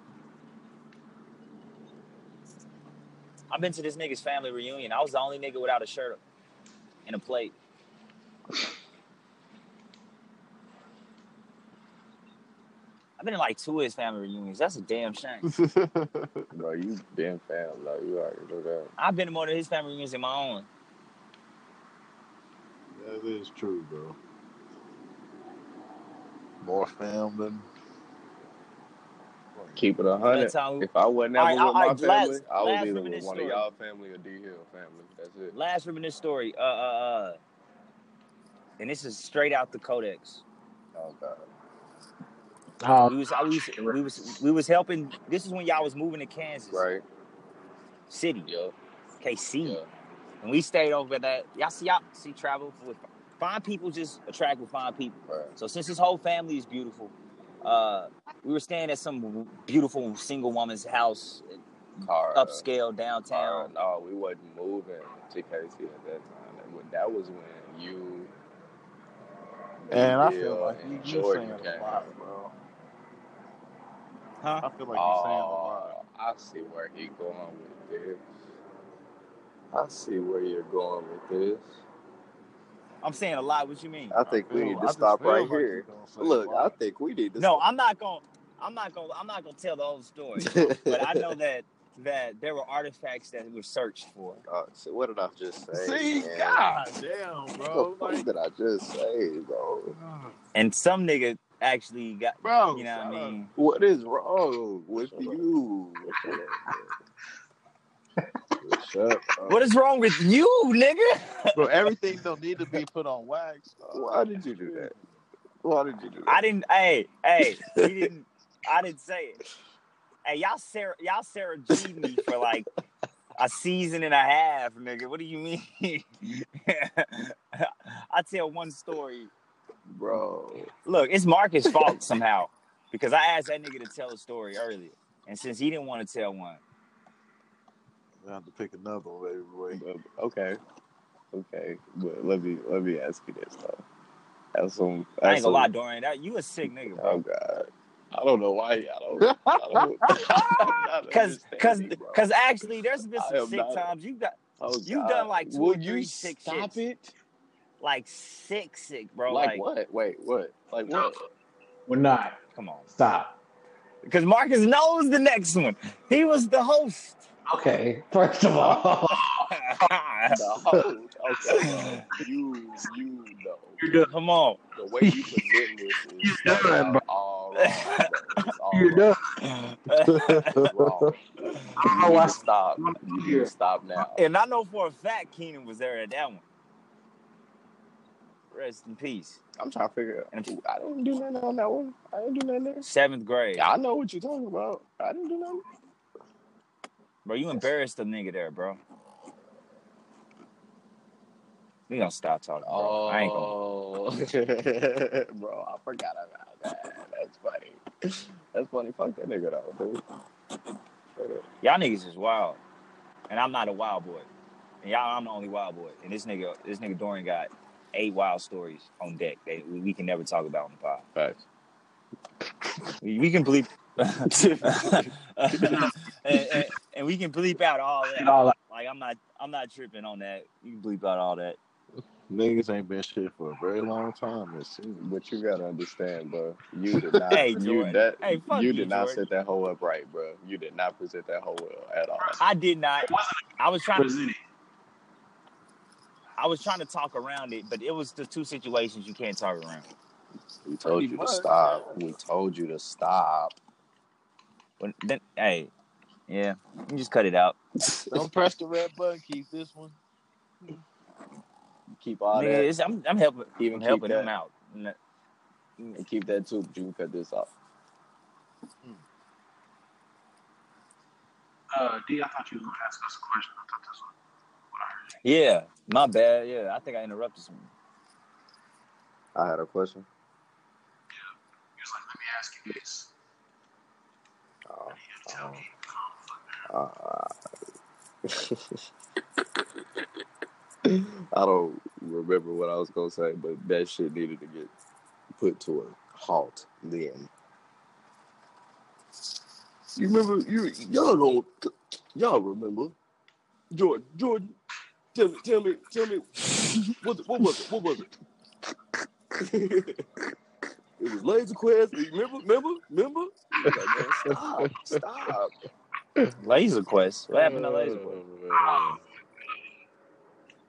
I've been to this nigga's family reunion. I was the only nigga without a shirt and a plate. I've been in like two of his family reunions. That's a damn shame. *laughs* bro, you been fam. Like, you already know that. I've been to more of his family reunions than my own. That is true, bro. More fam than Keep it a hundred. If I wasn't ever right, with all my right, family, last- I was last either with one story. of y'all family or D Hill family. That's it. Last reminiscence story. Uh, uh, uh, and this is straight out the codex. Oh god. Oh, We was, I was, we was, we was helping. This is when y'all was moving to Kansas Right. City, Yeah. KC. Yeah. And we stayed over that. Y'all see, y'all see travel with fine people just attract with fine people. Right. So since his whole family is beautiful, uh, we were staying at some beautiful single woman's house, Car. upscale Car. downtown. No, we wasn't moving to KC at that time. That was- That was when you. And I feel like you, you're Jordan saying came. a lot, bro. Huh? I feel like you're saying a Oh, lot. I see where he going with this. I see where you're going with this. I'm saying a lot. What you mean? I think we feel- need to just stop right like here. gonna say a Look, I think we need to. No, I'm not gonna. I'm not gonna. I'm not going to tell the whole story. *laughs* but I know that that there were artifacts that were searched for. Uh, so what did I just say? See, man? god damn, What bro. the fuck Like, did I just say, bro? And some nigga actually got. bro, You know what I mean? What is wrong with you? Shut up. What is wrong with you, nigga? Bro, everything don't need to be put on wax. Why did you do that? Why did you do that? I didn't. Hey, hey, he didn't. I didn't say it. Hey, y'all Sarah, y'all Sarah G me for like a season and a half, nigga. What do you mean? *laughs* I tell one story bro. Look, it's Marcus' fault somehow because I asked that nigga to tell a story earlier, and since he didn't want to tell one, I have to pick another one, baby boy. Okay, okay. But let me let me ask you this though. That's some. That's I ain't gonna some, lie, Dorian. That you a sick nigga, bro. Oh God. I don't know why. I don't. *laughs* Don't Because, because, because actually, there's been some sick not, times you got. Oh, you've done like two Would or three you sick stop shits. it? Like sick, sick, bro. Like, Like, what? Wait, what? Like what? We're not. come on. Stop. Because Marcus knows the next one. He was the host. Okay. First of all, *laughs* The host. Okay, you you know you're done. Come on. the way you present this is *laughs* You're done, bro. all wrong. All You're wrong. done. It's *laughs* wrong. Oh, I don't know why. stop. You need to stop now. and I know for a fact Keenan was there at that one. Rest in peace. I'm trying to figure out. I didn't do nothing on that one. I didn't do nothing there. Seventh grade. I know what you're talking about. I didn't do nothing. Bro, you embarrassed the nigga there, bro. We gonna stop talking, bro. I ain't gonna. Oh, *laughs* bro, I forgot about that. That's funny. That's funny. Fuck that nigga though, dude. Y'all niggas is wild, and I'm not a wild boy. And y'all, I'm the only wild boy. And this nigga, this nigga Dorian got eight wild stories on deck that we, we can never talk about on the pod. Facts. We, we can bleep, *laughs* *laughs* and, and, and we can bleep out all that. All that. Like I'm not, I'm not tripping on that. You can bleep out all that. Niggas ain't been shit for a very long time. It's But you gotta understand, bro. You did *laughs* not. Hey, you that. Hey, fuck you you, did not Jordan. set that hoe up right, bro. You did not present that hoe well at all. I did not. I was trying to. I was trying to talk around it, but it was the two situations you can't talk around. We told Pretty you to stop. We told you to stop. But then, hey, yeah, you just cut it out. don't press the red button. Keep this one. Keep all Nigga, that. I'm, I'm helping, Even I'm helping that. him out. And keep that too, but you can cut this off. Uh, D, I thought you were going to ask us a question. I thought that's what, what I heard. Yeah, my bad. Yeah, I think I interrupted someone. I had a question. Yeah, he was like, let me ask you this. Oh, You tell me. *laughs* I don't remember what I was gonna say, but that shit needed to get put to a halt. Then you remember? You y'all don't y'all remember? Jordan, Jordan, tell me, tell me, tell me, what what was it? What was it? *laughs* it was Laser Quest. Remember? Remember? Remember? *laughs* Like, stop! Stop! *clears throat* Laser Quest. What happened to Laser Quest? *laughs*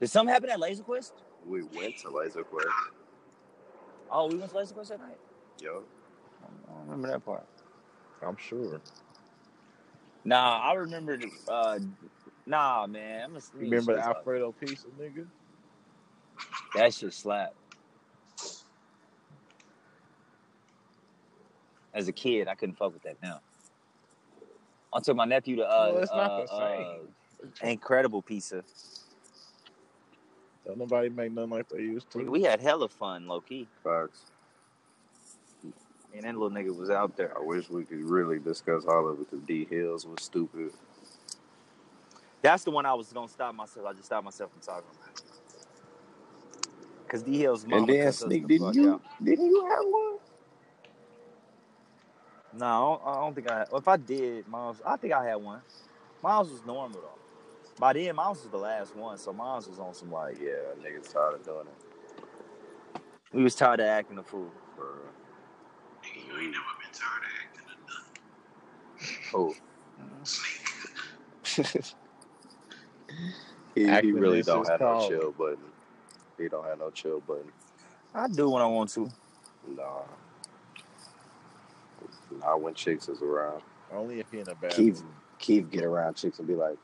Did something happen at Laser Quest? We went to Laser Quest. Oh, we went to Laser Quest that night. Yo, I don't remember that part. I'm sure. Nah, I remember. The, uh, nah, man. I'm a, You remember the Alfredo pizza, nigga? That shit slap. As a kid, I couldn't fuck with that now. I took my nephew to uh, Well, it's not uh, the uh, same. Incredible Pizza. Don't nobody make nothing like they used to. We had hella fun, low key. facts. And that little nigga was out there. I wish we could really discuss all of it because D Hills was stupid. That's the one I was gonna stop myself. I just stopped myself from talking about. Cause D Hill's mama and then cussed Sneak, didn't you? out. Didn't you have one? No, I don't, I don't think I. If I did, Miles, I think I had one. Miles was normal though. By then, Miles was the last one, so Miles was on some like, Yeah, niggas tired of doing it. we was tired of acting a fool. For Nigga, you ain't never been tired of acting a who? Sneak. *laughs* he, he really don't is have no chill button. He don't have no chill button. I do when I want to. Nah. Not when chicks is around. Only if you're in a bad Keith, mood. Keith get around chicks and be like,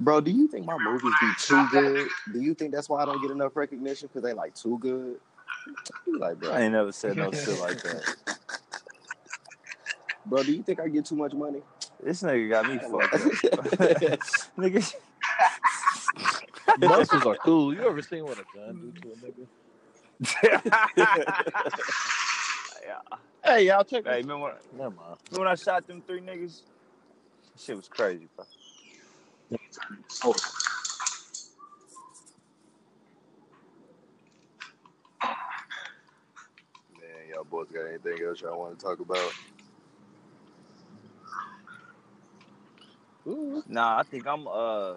Bro, do you think my movies be too good? Do you think that's why I don't get enough recognition? Because they like too good? Be like, bro, I ain't never said no shit like that. *laughs* bro, do you think I get too much money? This nigga got me fucked up. *laughs* nigga, Muscles are cool. You ever seen what a gun do to a nigga? *laughs* yeah. Hey, y'all check. Hey, this- remember when, Never mind. remember when I shot them three niggas? Shit was crazy, bro. Oh, Man, y'all boys got anything else y'all want to talk about? Nah, I think I'm uh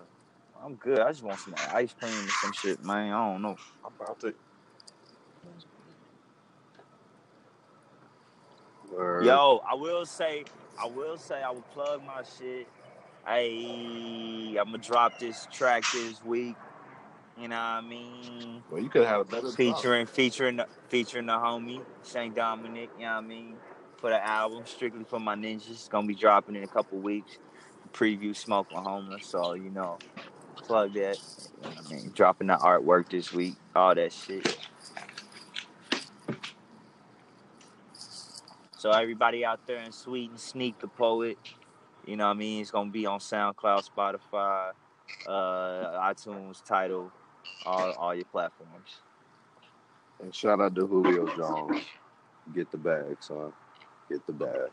I'm good. I just want some ice cream or some shit, man. I don't know. I'm about to. Or, Yo, I will say, I will say, I will plug my shit. Hey, I'm gonna drop this track this week. You know what I mean? Well, you could have a better. Featuring, featuring, the- featuring the homie Saint Dominic. You know what I mean? For the album, strictly for my ninjas. It's gonna be dropping in a couple weeks. Preview Smoke homeless. So you know, plug that. You know I mean, dropping the artwork this week. All that shit. So everybody out there in Sweden, sneak the poet. You know what I mean? It's gonna be on SoundCloud, Spotify, uh, iTunes, Tidal, all all your platforms. and shout out to Julio Jones. Get the bag, son. Get the bag.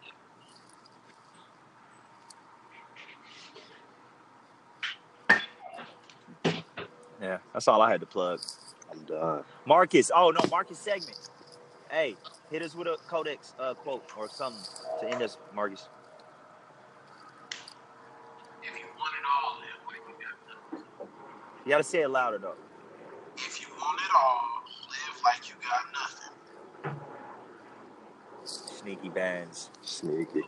Yeah, that's all I had to plug. I'm done. Marcus, oh no, Marcus segment. Hey, hit us with a Codex uh, quote or something to end us, Marcus. if you want it all, live like you got nothing. You gotta say it louder though. If you want it all, live like you got nothing. Sneaky bands. Sneaky.